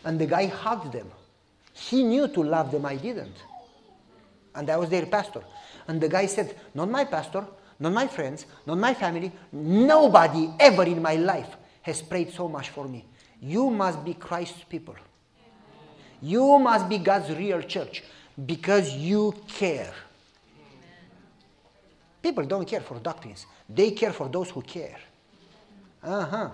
Speaker 1: And the guy hugged them. He knew to love them, I didn't. And I was their pastor. And the guy said, Not my pastor, not my friends, not my family, nobody ever in my life has prayed so much for me. You must be Christ's people. You must be God's real church because you care. People don't care for doctrines, they care for those who care. Uh huh.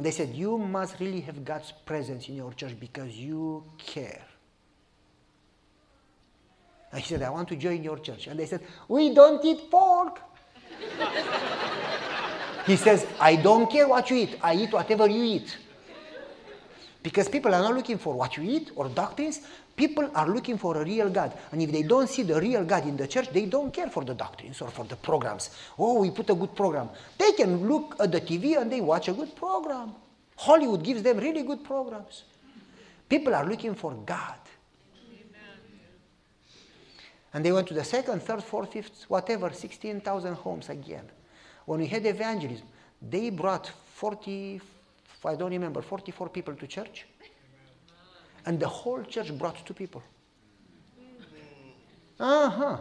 Speaker 1: They said, You must really have God's presence in your church because you care. I said, I want to join your church. And they said, We don't eat pork. he says, I don't care what you eat, I eat whatever you eat. Because people are not looking for what you eat or doctrines, people are looking for a real God. And if they don't see the real God in the church, they don't care for the doctrines or for the programs. Oh, we put a good program. They can look at the TV and they watch a good program. Hollywood gives them really good programs. People are looking for God. And they went to the second, third, fourth, fifth, whatever, 16,000 homes again. When we had evangelism, they brought 40, I don't remember, 44 people to church. And the whole church brought two people. Uh huh.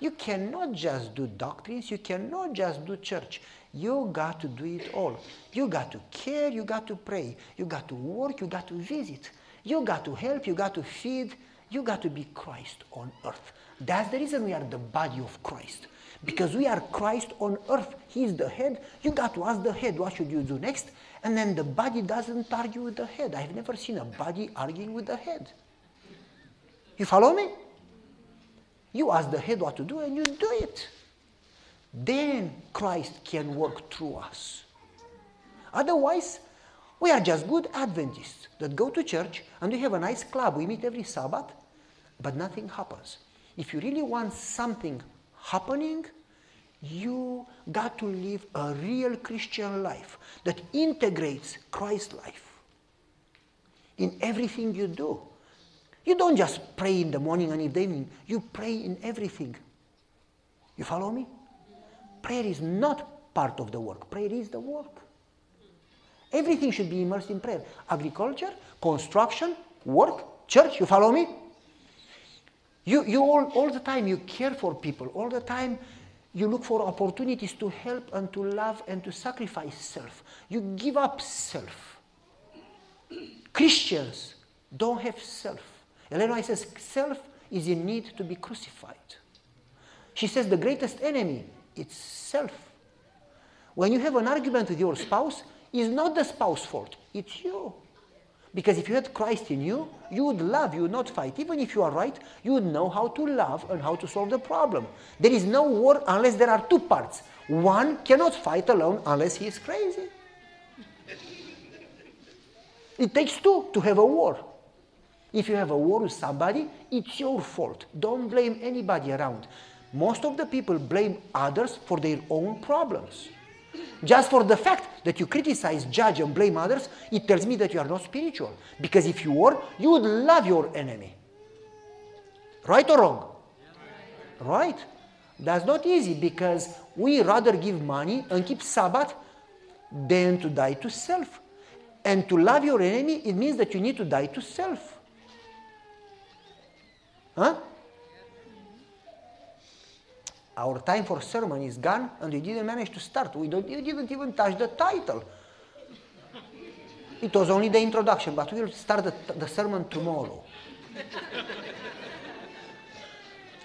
Speaker 1: You cannot just do doctrines, you cannot just do church. You got to do it all. You got to care, you got to pray, you got to work, you got to visit, you got to help, you got to feed, you got to be Christ on earth. That's the reason we are the body of Christ. Because we are Christ on earth. He is the head. You got to ask the head, what should you do next? And then the body doesn't argue with the head. I've never seen a body arguing with the head. You follow me? You ask the head what to do and you do it. Then Christ can work through us. Otherwise, we are just good Adventists that go to church and we have a nice club. We meet every Sabbath, but nothing happens. If you really want something happening, you got to live a real Christian life that integrates Christ's life in everything you do. You don't just pray in the morning and in the evening, you pray in everything. You follow me? Prayer is not part of the work, prayer is the work. Everything should be immersed in prayer. Agriculture, construction, work, church, you follow me? You, you all, all the time, you care for people. All the time, you look for opportunities to help and to love and to sacrifice self. You give up self. Christians don't have self. White says self is in need to be crucified. She says the greatest enemy is self. When you have an argument with your spouse, it's not the spouse's fault, it's you. Because if you had Christ in you, you would love, you would not fight. Even if you are right, you would know how to love and how to solve the problem. There is no war unless there are two parts. One cannot fight alone unless he is crazy. It takes two to have a war. If you have a war with somebody, it's your fault. Don't blame anybody around. Most of the people blame others for their own problems. Just for the fact that you criticize, judge, and blame others, it tells me that you are not spiritual. Because if you were, you would love your enemy. Right or wrong? Right. That's not easy because we rather give money and keep Sabbath than to die to self. And to love your enemy, it means that you need to die to self. Huh? Our time for sermon is gone and we didn't manage to start. We, don't, we didn't even touch the title. It was only the introduction, but we'll start the, the sermon tomorrow.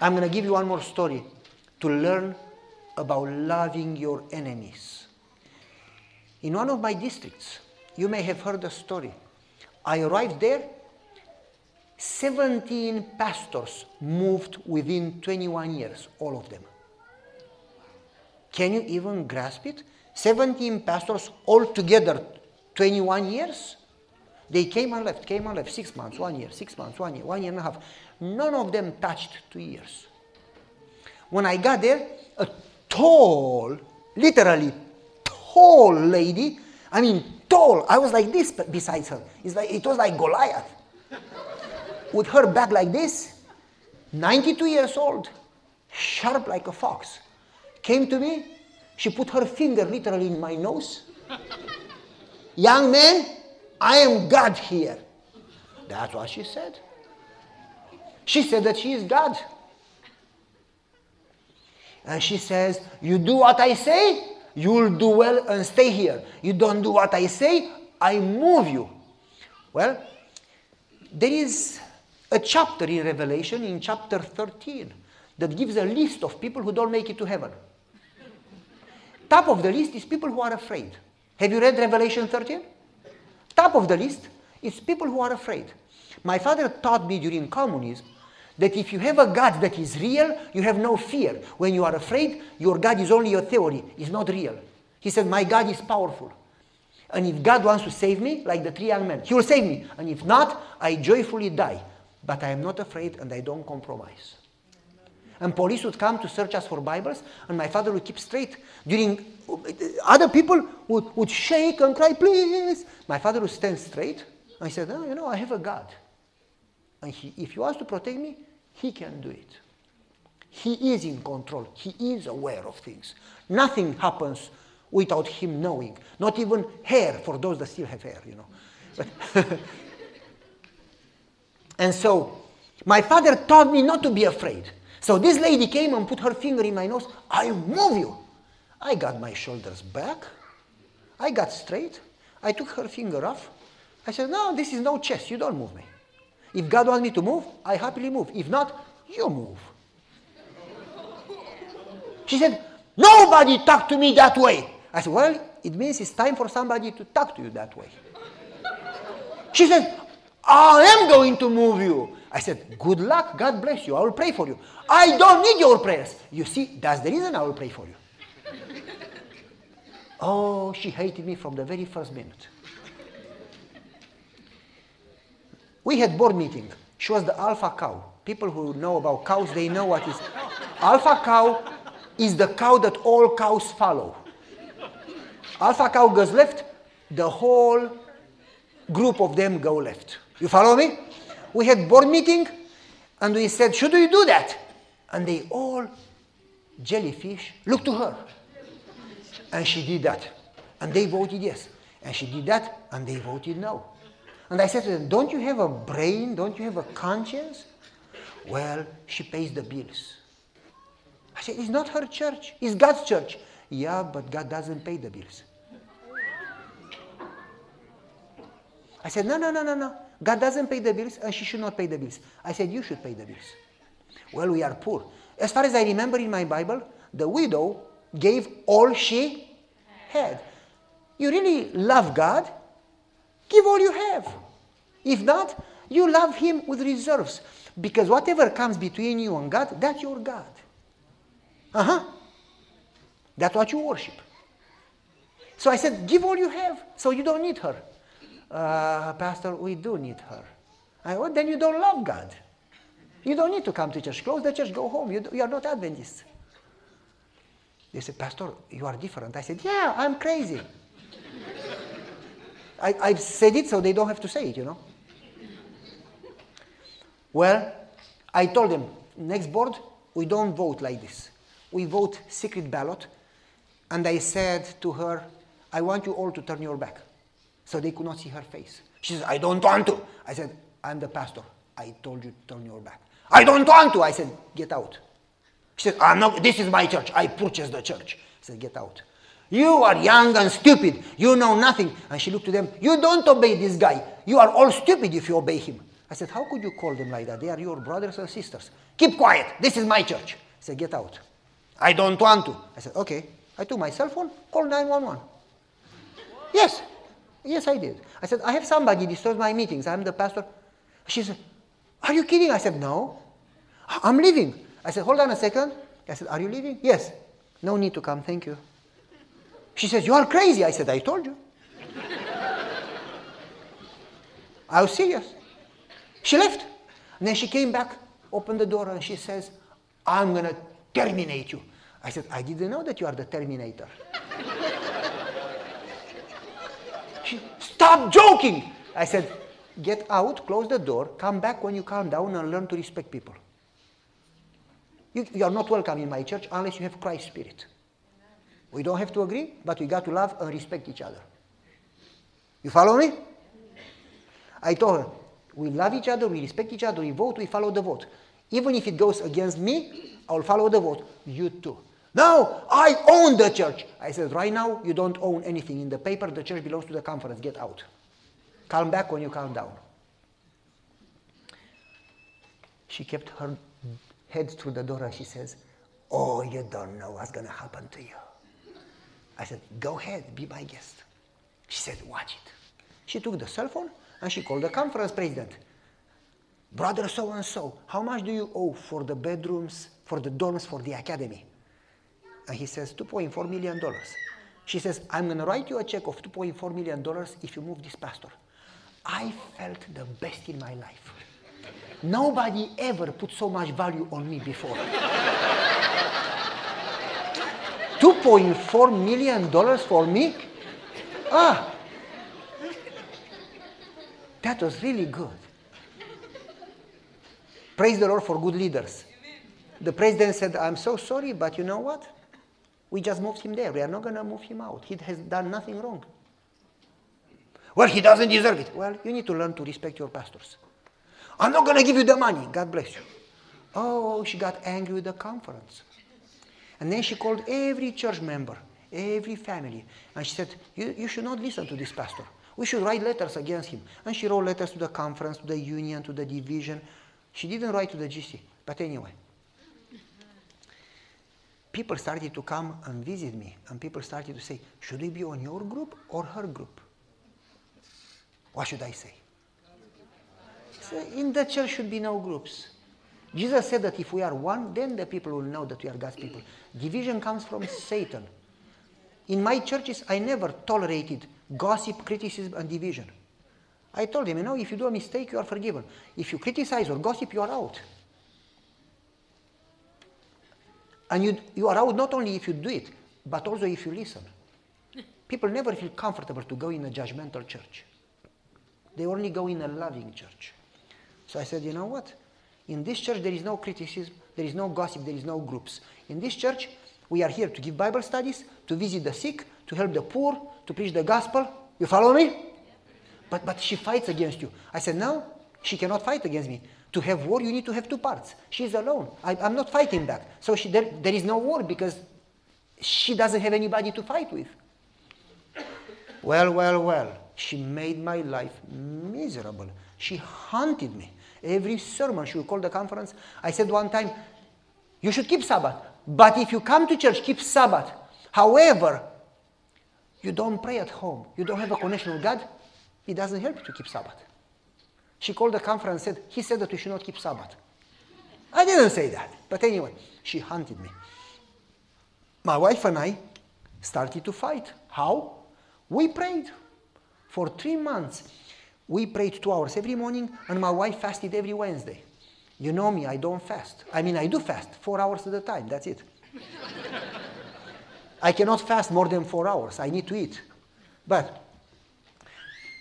Speaker 1: I'm going to give you one more story to learn about loving your enemies. In one of my districts, you may have heard the story. I arrived there 17 pastors moved within 21 years, all of them. Can you even grasp it? 17 pastors all together, 21 years? They came and left, came and left, six months, one year, six months, one year, one year and a half. None of them touched two years. When I got there, a tall, literally tall lady, I mean tall, I was like this beside her. It's like, it was like Goliath with her back like this, 92 years old, sharp like a fox, came to me. She put her finger literally in my nose. Young man, I am God here. That's what she said. She said that she is God. And she says, You do what I say, you'll do well and stay here. You don't do what I say, I move you. Well, there is a chapter in Revelation, in chapter 13, that gives a list of people who don't make it to heaven. Top of the list is people who are afraid. Have you read Revelation 13? Top of the list is people who are afraid. My father taught me during communism that if you have a God that is real, you have no fear. When you are afraid, your God is only a theory, it's not real. He said, My God is powerful. And if God wants to save me, like the three young men, He will save me. And if not, I joyfully die but I am not afraid and I don't compromise. And police would come to search us for Bibles, and my father would keep straight. During other people would, would shake and cry, please. My father would stand straight. I said, oh, you know, I have a God. And he, if he wants to protect me, he can do it. He is in control. He is aware of things. Nothing happens without him knowing. Not even hair for those that still have hair, you know. But *laughs* and so my father taught me not to be afraid. So this lady came and put her finger in my nose. I move you. I got my shoulders back. I got straight. I took her finger off. I said, No, this is no chess. You don't move me. If God wants me to move, I happily move. If not, you move. She said, Nobody talk to me that way. I said, Well, it means it's time for somebody to talk to you that way. She said, I am going to move you. I said, Good luck. God bless you. I will pray for you. I don't need your prayers. You see, that's the reason I will pray for you. oh, she hated me from the very first minute. We had board meeting. She was the alpha cow. People who know about cows, they know what is. Alpha cow is the cow that all cows follow. Alpha cow goes left, the whole group of them go left. You follow me? We had board meeting and we said, should we do that? And they all, jellyfish, looked to her. And she did that. And they voted yes. And she did that and they voted no. And I said to them, don't you have a brain? Don't you have a conscience? Well, she pays the bills. I said, it's not her church, it's God's church. Yeah, but God doesn't pay the bills. I said, no, no, no, no, no. God doesn't pay the bills and she should not pay the bills. I said, you should pay the bills. Well, we are poor. As far as I remember in my Bible, the widow gave all she had. You really love God? Give all you have. If not, you love Him with reserves. Because whatever comes between you and God, that's your God. Uh huh. That's what you worship. So I said, Give all you have, so you don't need her. Uh, Pastor, we do need her. I well, then you don't love God. You don't need to come to church. Close the church, go home. You, you are not Adventists. They said, Pastor, you are different. I said, Yeah, I'm crazy. I, I've said it so they don't have to say it, you know. Well, I told them, next board, we don't vote like this. We vote secret ballot. And I said to her, I want you all to turn your back. So they could not see her face. She said, I don't want to. I said, I'm the pastor. I told you to turn your back. I don't want to. I said, get out. She said, I'm not, this is my church. I purchased the church. I said, get out. You are young and stupid. You know nothing. And she looked to them, You don't obey this guy. You are all stupid if you obey him. I said, How could you call them like that? They are your brothers and sisters. Keep quiet. This is my church. I said, Get out. I don't want to. I said, Okay. I took my cell phone, called 911. Yes. Yes, I did. I said, I have somebody disturb my meetings. I'm the pastor. She said, Are you kidding? I said, No. I'm leaving. I said, Hold on a second. I said, Are you leaving? Yes. No need to come. Thank you. She says, You are crazy. I said, I told you. *laughs* I was serious. She left. And then she came back, opened the door, and she says, I'm going to terminate you. I said, I didn't know that you are the terminator. she, Stop joking. I said, Get out, close the door, come back when you calm down, and learn to respect people. You, you are not welcome in my church unless you have Christ spirit. We don't have to agree, but we got to love and respect each other. You follow me? I told her, we love each other, we respect each other, we vote, we follow the vote. Even if it goes against me, I'll follow the vote. You too. No, I own the church. I said, right now, you don't own anything. In the paper, the church belongs to the conference. Get out. Calm back when you calm down. She kept her head through the door and she says, Oh, you don't know what's going to happen to you. I said, Go ahead, be my guest. She said, Watch it. She took the cell phone and she called the conference president. Brother so and so, how much do you owe for the bedrooms, for the dorms, for the academy? And he says, $2.4 million. She says, I'm going to write you a check of $2.4 million if you move this pastor. I felt the best in my life. Nobody ever put so much value on me before. *laughs* $2.4 million for me? Ah, that was really good. Praise the Lord for good leaders. The president said, I'm so sorry, but you know what? We just moved him there. We are not going to move him out. He has done nothing wrong. Well, he doesn't deserve it. Well, you need to learn to respect your pastors. I'm not going to give you the money. God bless you. Oh, she got angry with the conference. And then she called every church member, every family, and she said, you, you should not listen to this pastor. We should write letters against him. And she wrote letters to the conference, to the union, to the division. She didn't write to the GC. But anyway, people started to come and visit me, and people started to say, Should we be on your group or her group? What should I say? So in the church should be no groups. Jesus said that if we are one, then the people will know that we are God's people. Division comes from Satan. In my churches, I never tolerated gossip, criticism, and division. I told them, you know, if you do a mistake, you are forgiven. If you criticize or gossip, you are out. And you, you are out not only if you do it, but also if you listen. People never feel comfortable to go in a judgmental church. They only go in a loving church. So I said, you know what? In this church, there is no criticism, there is no gossip, there is no groups. In this church, we are here to give Bible studies, to visit the sick, to help the poor, to preach the gospel. You follow me? But, but she fights against you. I said, no, she cannot fight against me. To have war, you need to have two parts. She's alone. I, am not fighting back. So she, there, there is no war because she doesn't have anybody to fight with. Well, well, well. She made my life miserable. She haunted me. Every sermon she would call the conference. I said one time, you should keep Sabbath. But if you come to church, keep Sabbath. However, you don't pray at home. You don't have a connection with God. It doesn't help you to keep Sabbath. She called the conference and said, He said that we should not keep Sabbath. I didn't say that. But anyway, she hunted me. My wife and I started to fight. How? We prayed for three months. We prayed two hours every morning, and my wife fasted every Wednesday. You know me, I don't fast. I mean, I do fast four hours at a time, that's it. I cannot fast more than four hours, I need to eat. But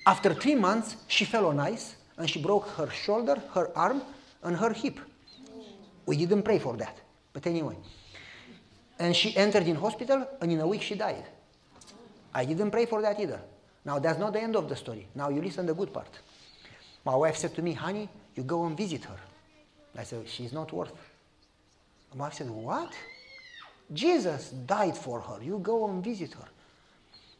Speaker 1: after three months, she fell on ice and she broke her shoulder, her arm, and her hip. We didn't pray for that, but anyway. And she entered in hospital, and in a week she died. I didn't pray for that either. Now that's not the end of the story. Now you listen to the good part. My wife said to me, honey, you go and visit her. I said, she's not worth. My wife said, what? Jesus died for her. You go and visit her.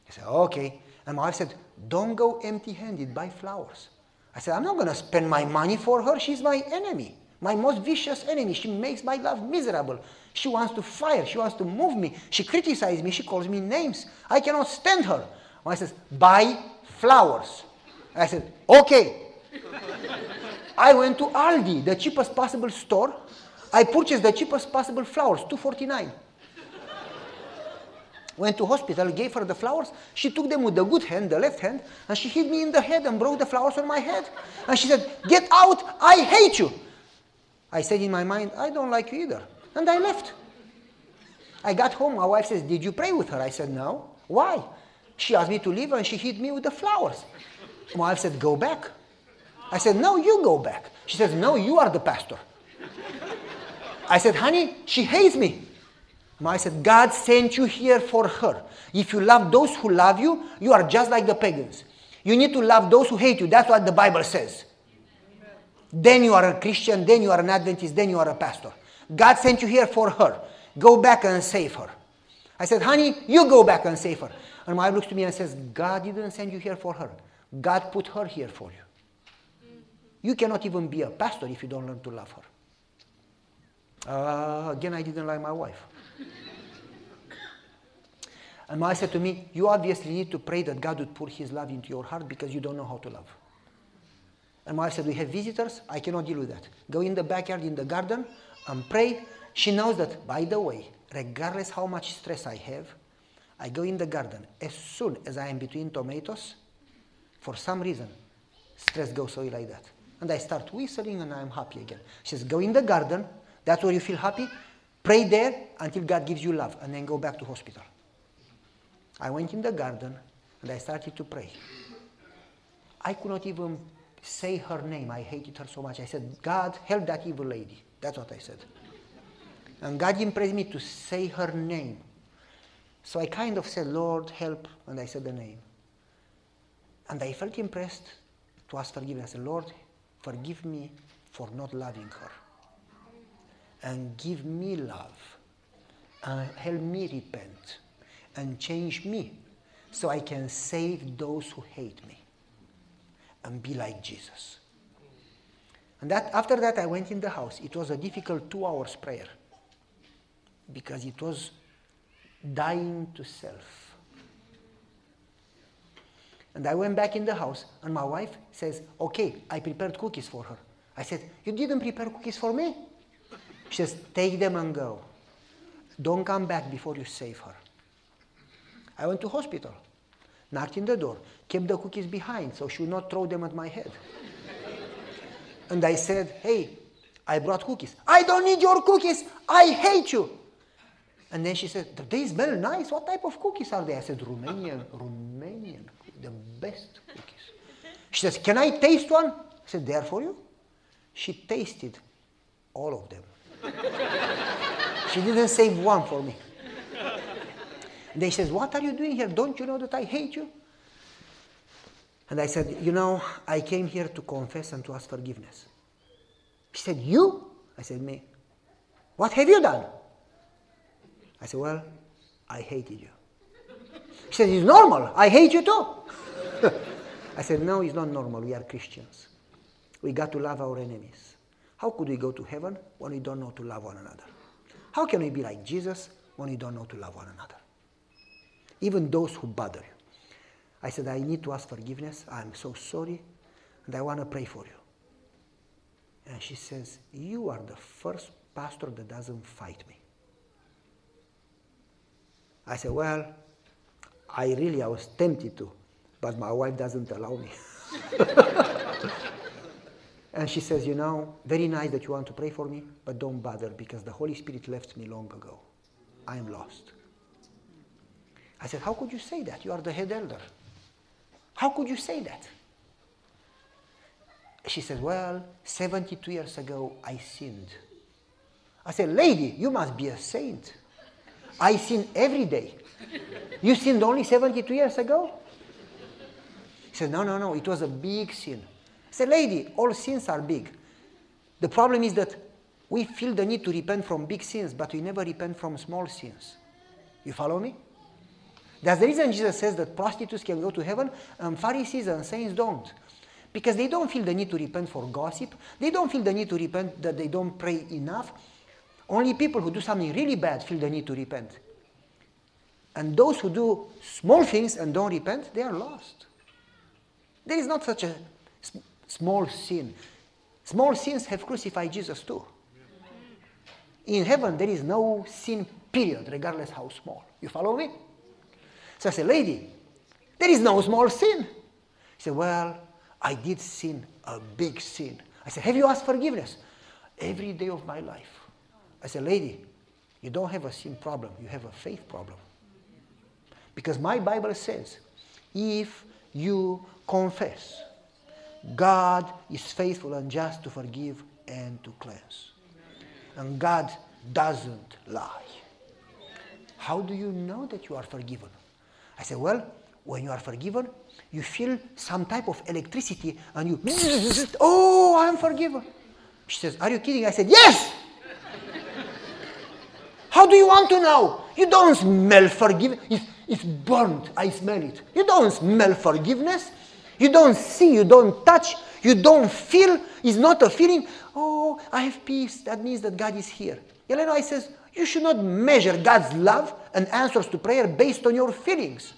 Speaker 1: I said, okay. And my wife said, don't go empty-handed, buy flowers. I said, I'm not going to spend my money for her. She's my enemy, my most vicious enemy. She makes my life miserable. She wants to fire. She wants to move me. She criticizes me. She calls me names. I cannot stand her. I says, buy flowers. I said, okay. I went to Aldi, the cheapest possible store. I purchased the cheapest possible flowers, 249. Went to hospital, gave her the flowers. She took them with the good hand, the left hand, and she hit me in the head and broke the flowers on my head. And she said, Get out, I hate you. I said in my mind, I don't like you either. And I left. I got home, my wife says, Did you pray with her? I said, No. Why? She asked me to leave and she hit me with the flowers. My wife said, Go back. I said, No, you go back. She says, No, you are the pastor. I said, Honey, she hates me. My wife said, God sent you here for her. If you love those who love you, you are just like the pagans. You need to love those who hate you. That's what the Bible says. Amen. Then you are a Christian, then you are an Adventist, then you are a pastor. God sent you here for her. Go back and save her. I said, honey, you go back and save her. And my wife looks to me and says, God didn't send you here for her. God put her here for you. You cannot even be a pastor if you don't learn to love her. Uh, again, I didn't like my wife. And wife said to me, You obviously need to pray that God would pour His love into your heart because you don't know how to love. And wife said, We have visitors. I cannot deal with that. Go in the backyard, in the garden, and pray. She knows that, by the way, regardless how much stress I have, I go in the garden. As soon as I am between tomatoes, for some reason, stress goes away like that. And I start whistling and I'm happy again. She says, Go in the garden. That's where you feel happy. Pray there until God gives you love, and then go back to hospital. I went in the garden and I started to pray. I could not even say her name. I hated her so much. I said, God, help that evil lady. That's what I said. And God impressed me to say her name. So I kind of said, Lord, help. And I said the name. And I felt impressed to ask forgiveness. I said, Lord, forgive me for not loving her. And give me love. And help me repent. And change me so I can save those who hate me and be like Jesus. And that, after that, I went in the house. It was a difficult two hours prayer because it was dying to self. And I went back in the house, and my wife says, Okay, I prepared cookies for her. I said, You didn't prepare cookies for me? She says, Take them and go. Don't come back before you save her. I went to hospital, knocked in the door, kept the cookies behind so she would not throw them at my head. and I said, Hey, I brought cookies. I don't need your cookies. I hate you. And then she said, They smell nice. What type of cookies are they? I said, Romanian, Romanian, the best cookies. She says, Can I taste one? I said, They are for you. She tasted all of them. she didn't save one for me. They says, What are you doing here? Don't you know that I hate you? And I said, You know, I came here to confess and to ask forgiveness. She said, You? I said, Me. What have you done? I said, Well, I hated you. She said, It's normal. I hate you too. *laughs* I said, No, it's not normal. We are Christians. We got to love our enemies. How could we go to heaven when we don't know to love one another? How can we be like Jesus when we don't know to love one another? Even those who bother you. I said, I need to ask forgiveness. I'm so sorry, and I want to pray for you. And she says, You are the first pastor that doesn't fight me. I said, Well, I really I was tempted to, but my wife doesn't allow me. *laughs* and she says, You know, very nice that you want to pray for me, but don't bother because the Holy Spirit left me long ago. I am lost. I said, How could you say that? You are the head elder. How could you say that? She said, Well, 72 years ago I sinned. I said, Lady, you must be a saint. I sin every day. You sinned only 72 years ago? He said, No, no, no, it was a big sin. I said, Lady, all sins are big. The problem is that we feel the need to repent from big sins, but we never repent from small sins. You follow me? That's the reason Jesus says that prostitutes can go to heaven and Pharisees and saints don't. Because they don't feel the need to repent for gossip. They don't feel the need to repent that they don't pray enough. Only people who do something really bad feel the need to repent. And those who do small things and don't repent, they are lost. There is not such a small sin. Small sins have crucified Jesus too. In heaven, there is no sin, period, regardless how small. You follow me? So I said, Lady, there is no small sin. She said, Well, I did sin, a big sin. I said, Have you asked forgiveness? Every day of my life. I said, Lady, you don't have a sin problem, you have a faith problem. Because my Bible says, if you confess, God is faithful and just to forgive and to cleanse. And God doesn't lie. How do you know that you are forgiven? I said, Well, when you are forgiven, you feel some type of electricity and you, *laughs* oh, I'm forgiven. She says, Are you kidding? I said, Yes! *laughs* How do you want to know? You don't smell forgiveness. It's, it's burnt. I smell it. You don't smell forgiveness. You don't see. You don't touch. You don't feel. It's not a feeling. Oh, I have peace. That means that God is here. Elena, I says, you should not measure God's love and answers to prayer based on your feelings.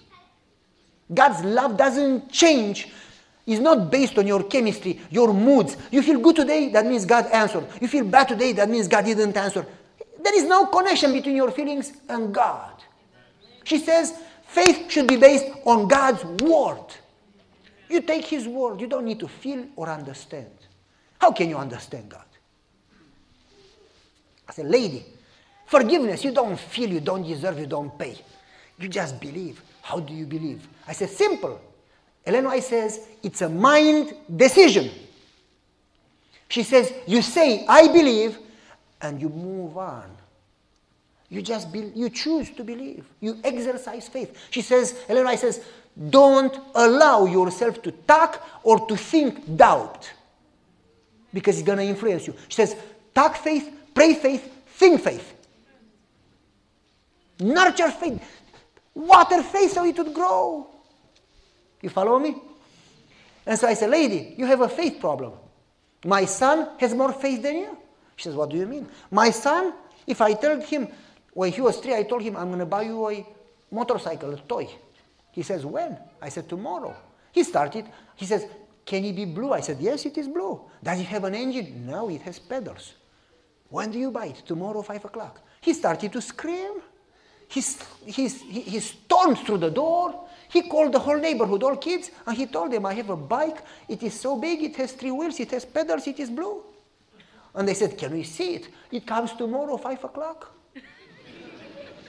Speaker 1: God's love doesn't change. It's not based on your chemistry, your moods. You feel good today, that means God answered. You feel bad today, that means God didn't answer. There is no connection between your feelings and God. She says faith should be based on God's word. You take His word, you don't need to feel or understand. How can you understand God? As a Lady, forgiveness, you don't feel, you don't deserve, you don't pay. You just believe. How do you believe? I said, Simple. Ellen White says it's a mind decision. She says, You say, I believe, and you move on. You just be, you choose to believe. You exercise faith. She says, Ellen White says, don't allow yourself to talk or to think doubt because it's going to influence you. She says, talk faith, pray faith, think faith. Nurture faith. Water faith so it would grow. You follow me? And so I said, lady, you have a faith problem. My son has more faith than you. She says, what do you mean? My son, if I told him, when he was three, I told him, I'm going to buy you a motorcycle, a toy. He says, when? I said, tomorrow. He started. He says, can it be blue? I said, yes, it is blue. Does it have an engine? No, it has pedals. When do you buy it? Tomorrow, 5 o'clock. He started to scream. He's, he, he stormed through the door. He called the whole neighborhood, all kids, and he told them, I have a bike. It is so big, it has three wheels, it has pedals, it is blue. And they said, Can we see it? It comes tomorrow, 5 o'clock.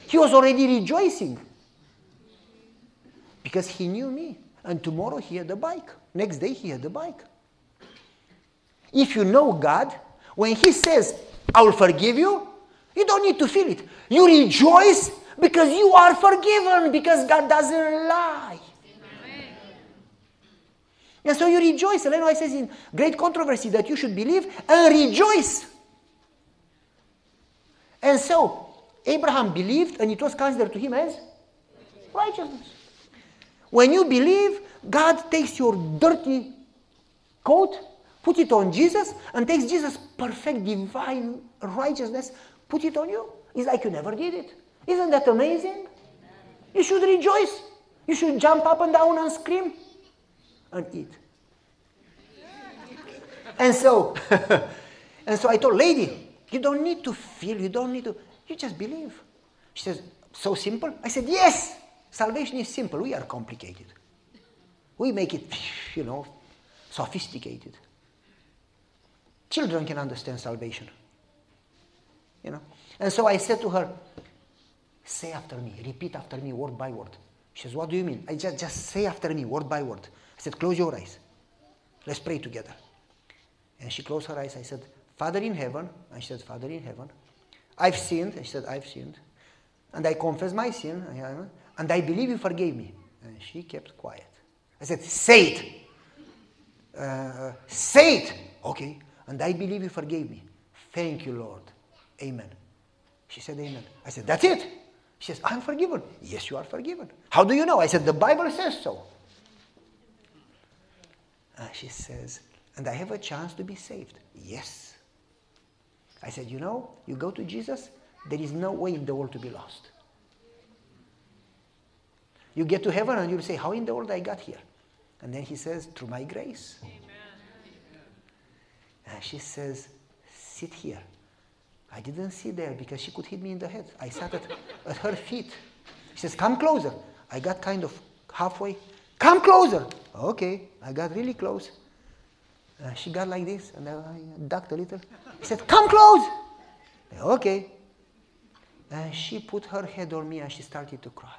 Speaker 1: he was already rejoicing because he knew me. And tomorrow he had the bike. Next day he had the bike. If you know God, when he says, I will forgive you, you don't need to feel it. You rejoice because you are forgiven, because God doesn't lie. And so you rejoice. Ellen White says in Great Controversy that you should believe and rejoice. And so Abraham believed, and it was considered to him as righteousness. When you believe, God takes your dirty coat, put it on Jesus, and takes Jesus' perfect divine righteousness, put it on you. It's like you never did it. Isn't that amazing? You should rejoice. You should jump up and down and scream and eat. And so, *laughs* and so I told lady, you don't need to feel, you don't need to, you just believe. She says, so simple? I said, yes. Salvation is simple. We are complicated. We make it, *laughs* you know, sophisticated. Children can understand salvation. You know? And so I said to her, say after me, repeat after me word by word. She says, what do you mean? I just, just say after me word by word. I said, close your eyes. Let's pray together. And she closed her eyes. I said, Father in heaven. And she said, Father in heaven. I've sinned. And she said, I've sinned. And I confess my sin and I believe you forgave me. And she kept quiet. I said, Say it. Uh, say it. Okay. And I believe you forgave me. Thank you, Lord. Amen. She said, Amen. I said, That's it. She says, I'm forgiven. Yes, you are forgiven. How do you know? I said, The Bible says so. And she says, And I have a chance to be saved. Yes. I said, You know, you go to Jesus, there is no way in the world to be lost. You get to heaven and you'll say, How in the world I got here? And then he says, Through my grace. Amen. And she says, Sit here. I didn't sit there because she could hit me in the head. I sat at, at her feet. She says, Come closer. I got kind of halfway. Come closer. Okay. I got really close. Uh, she got like this, and I ducked a little. She said, Come close. Okay. And she put her head on me and she started to cry.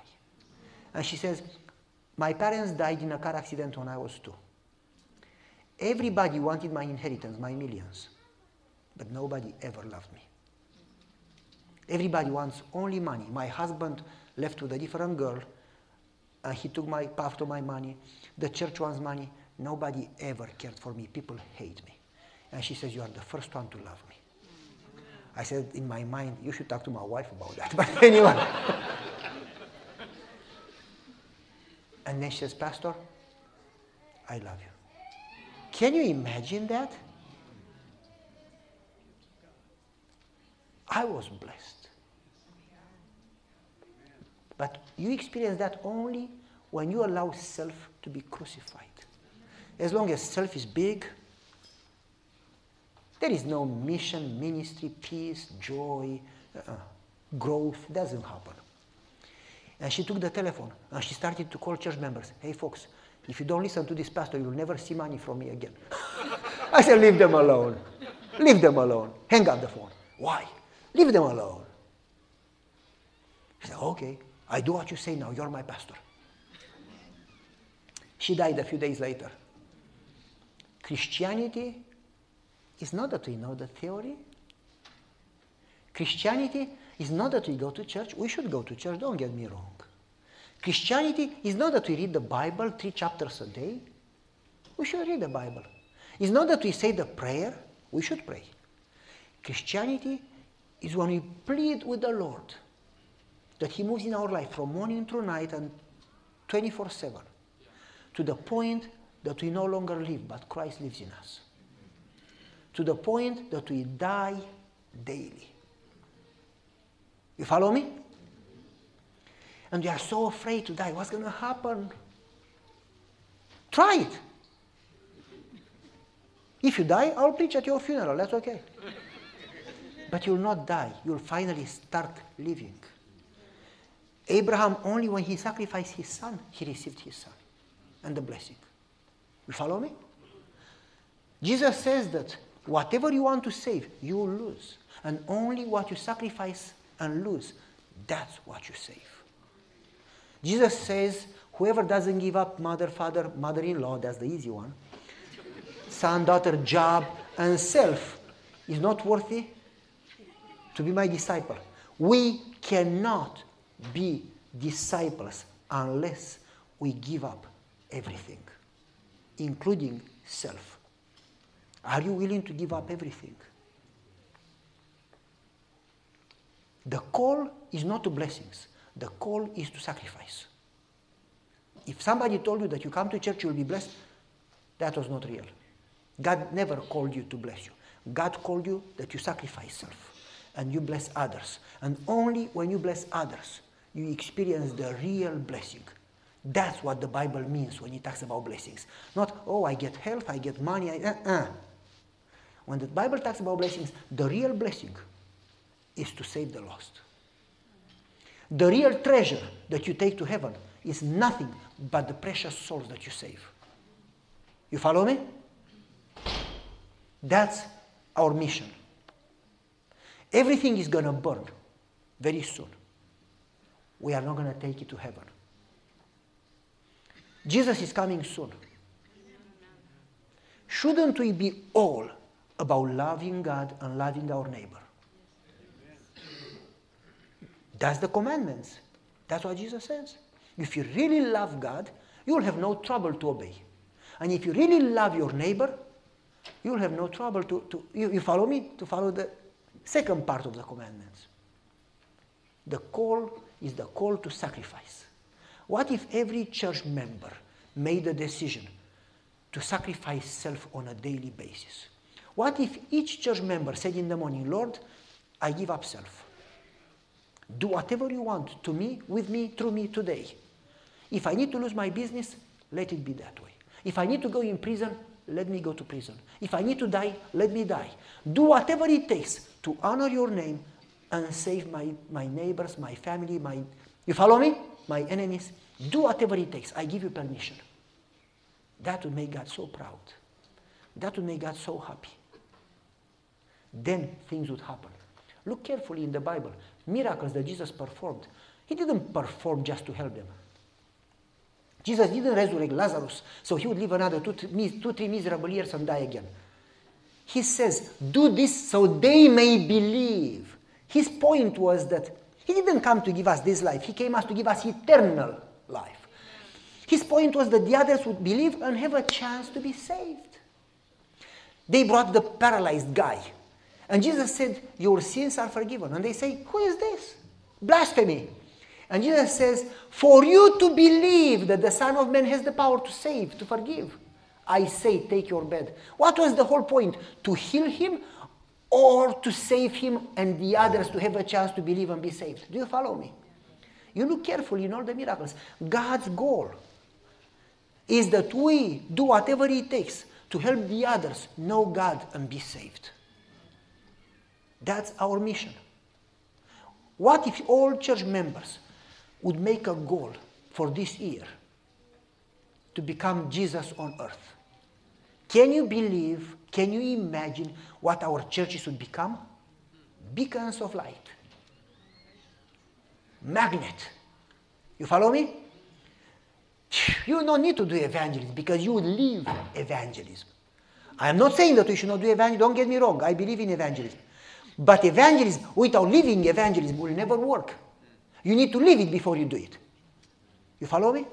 Speaker 1: And she says, My parents died in a car accident when I was two. Everybody wanted my inheritance, my millions, but nobody ever loved me. Everybody wants only money. My husband left with a different girl, and he took my part of my money. The church wants money. Nobody ever cared for me. People hate me. And she says, You are the first one to love me. I said in my mind, You should talk to my wife about that. *laughs* But anyway. And then she says, Pastor, I love you. Can you imagine that? I was blessed. But you experience that only when you allow self to be crucified. As long as self is big, there is no mission, ministry, peace, joy, uh, growth. Doesn't happen. And she took the telephone and she started to call church members. Hey, folks, if you don't listen to this pastor, you'll never see money from me again. *laughs* I said, leave them alone. Leave them alone. Hang up the phone. Why? Leave them alone. She said, okay, I do what you say now. You're my pastor. She died a few days later. Christianity is not that we know the theory. Christianity is not that we go to church. We should go to church, don't get me wrong. Christianity is not that we read the Bible three chapters a day. We should read the Bible. It's not that we say the prayer. We should pray. Christianity is when we plead with the Lord that He moves in our life from morning to night and 24 7 to the point that we no longer live, but Christ lives in us. To the point that we die daily. You follow me? and you are so afraid to die. What's going to happen? Try it. If you die, I'll preach at your funeral. That's okay. But you'll not die. You'll finally start living. Abraham, only when he sacrificed his son, he received his son and the blessing. You follow me? Jesus says that whatever you want to save, you will lose. And only what you sacrifice and lose, that's what you save. Jesus says, whoever doesn't give up mother, father, mother in law, that's the easy one, son, daughter, job, and self is not worthy to be my disciple. We cannot be disciples unless we give up everything, including self. Are you willing to give up everything? The call is not to blessings. The call is to sacrifice. If somebody told you that you come to church, you'll be blessed, that was not real. God never called you to bless you. God called you that you sacrifice self and you bless others. And only when you bless others, you experience the real blessing. That's what the Bible means when it talks about blessings. Not, oh, I get health, I get money. I, uh-uh. When the Bible talks about blessings, the real blessing is to save the lost. The real treasure that you take to heaven is nothing but the precious souls that you save. You follow me? That's our mission. Everything is going to burn very soon. We are not going to take it to heaven. Jesus is coming soon. Shouldn't we be all about loving God and loving our neighbor? That's the commandments. That's what Jesus says. If you really love God, you will have no trouble to obey. And if you really love your neighbor, you will have no trouble to, to you, you follow me? To follow the second part of the commandments. The call is the call to sacrifice. What if every church member made a decision to sacrifice self on a daily basis? What if each church member said in the morning, Lord, I give up self. Do whatever you want to me, with me, through me today. If I need to lose my business, let it be that way. If I need to go in prison, let me go to prison. If I need to die, let me die. Do whatever it takes to honor your name and save my, my neighbors, my family, my you follow me? My enemies. Do whatever it takes. I give you permission. That would make God so proud. That would make God so happy. Then things would happen. Look carefully in the Bible. Miracles that Jesus performed, he didn't perform just to help them. Jesus didn't resurrect Lazarus so he would live another two, two, three miserable years and die again. He says, Do this so they may believe. His point was that he didn't come to give us this life, he came us to give us eternal life. His point was that the others would believe and have a chance to be saved. They brought the paralyzed guy and Jesus said, Your sins are forgiven. And they say, Who is this? Blasphemy. And Jesus says, For you to believe that the Son of Man has the power to save, to forgive, I say, take your bed. What was the whole point? To heal him or to save him and the others to have a chance to believe and be saved? Do you follow me? You look carefully in all the miracles. God's goal is that we do whatever it takes to help the others know God and be saved. That's our mission. What if all church members would make a goal for this year to become Jesus on earth? Can you believe, can you imagine what our churches would become? Beacons of light. Magnet. You follow me? You don't need to do evangelism because you live evangelism. I am not saying that we should not do evangelism. Don't get me wrong. I believe in evangelism. But evangelism without living evangelism will never work. You need to live it before you do it. You follow me?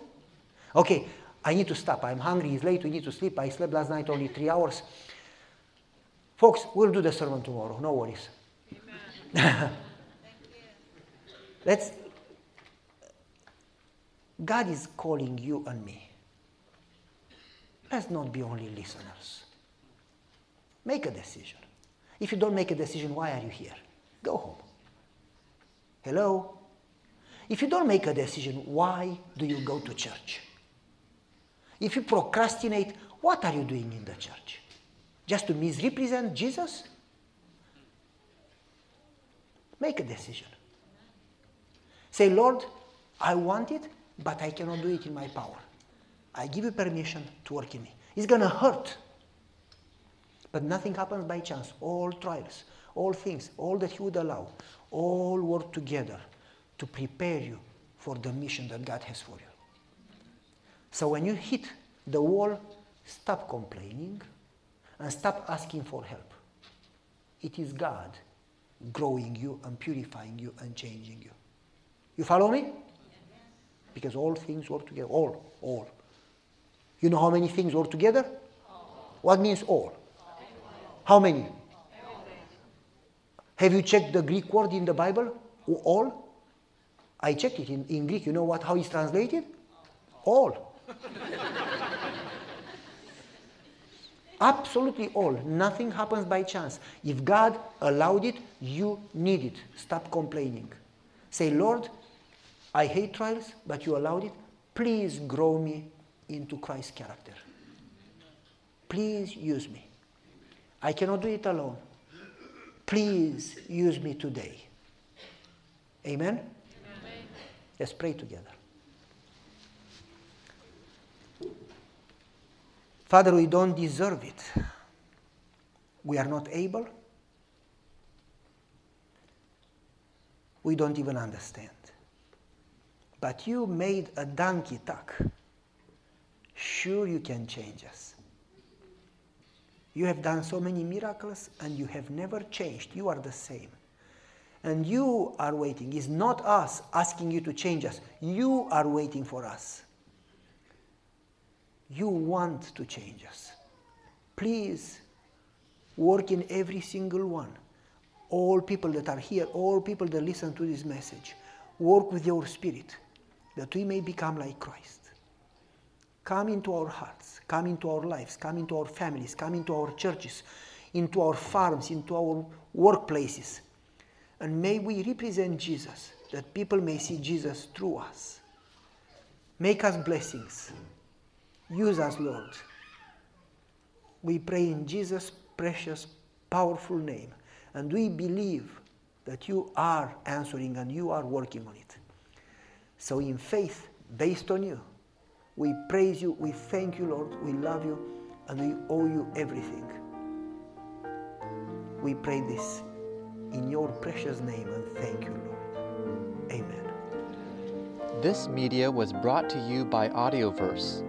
Speaker 1: Okay, I need to stop. I'm hungry. It's late. We need to sleep. I slept last night only three hours. Folks, we'll do the sermon tomorrow. No worries. *laughs* Let's. God is calling you and me. Let's not be only listeners. Make a decision. If you don't make a decision, why are you here? Go home. Hello? If you don't make a decision, why do you go to church? If you procrastinate, what are you doing in the church? Just to misrepresent Jesus? Make a decision. Say, Lord, I want it, but I cannot do it in my power. I give you permission to work in me. It's going to hurt. But nothing happens by chance. All trials, all things, all that He would allow, all work together to prepare you for the mission that God has for you. So when you hit the wall, stop complaining and stop asking for help. It is God growing you and purifying you and changing you. You follow me? Because all things work together. All, all. You know how many things work together? What means all? How many? Have you checked the Greek word in the Bible? All? I checked it in, in Greek. You know what? How it's translated? All. *laughs* Absolutely all. Nothing happens by chance. If God allowed it, you need it. Stop complaining. Say, Lord, I hate trials, but you allowed it. Please grow me into Christ's character. Please use me. I cannot do it alone. Please use me today. Amen? Amen. Let's pray together. Father, we don't deserve it. We are not able. We don't even understand. But you made a donkey talk. Sure, you can change us. You have done so many miracles and you have never changed. You are the same. And you are waiting. It's not us asking you to change us. You are waiting for us. You want to change us. Please work in every single one. All people that are here, all people that listen to this message, work with your spirit that we may become like Christ. Come into our hearts, come into our lives, come into our families, come into our churches, into our farms, into our workplaces. And may we represent Jesus, that people may see Jesus through us. Make us blessings. Use us, Lord. We pray in Jesus' precious, powerful name. And we believe that you are answering and you are working on it. So, in faith, based on you, we praise you, we thank you, Lord, we love you, and we owe you everything. We pray this in your precious name and thank you, Lord. Amen.
Speaker 2: This media was brought to you by Audioverse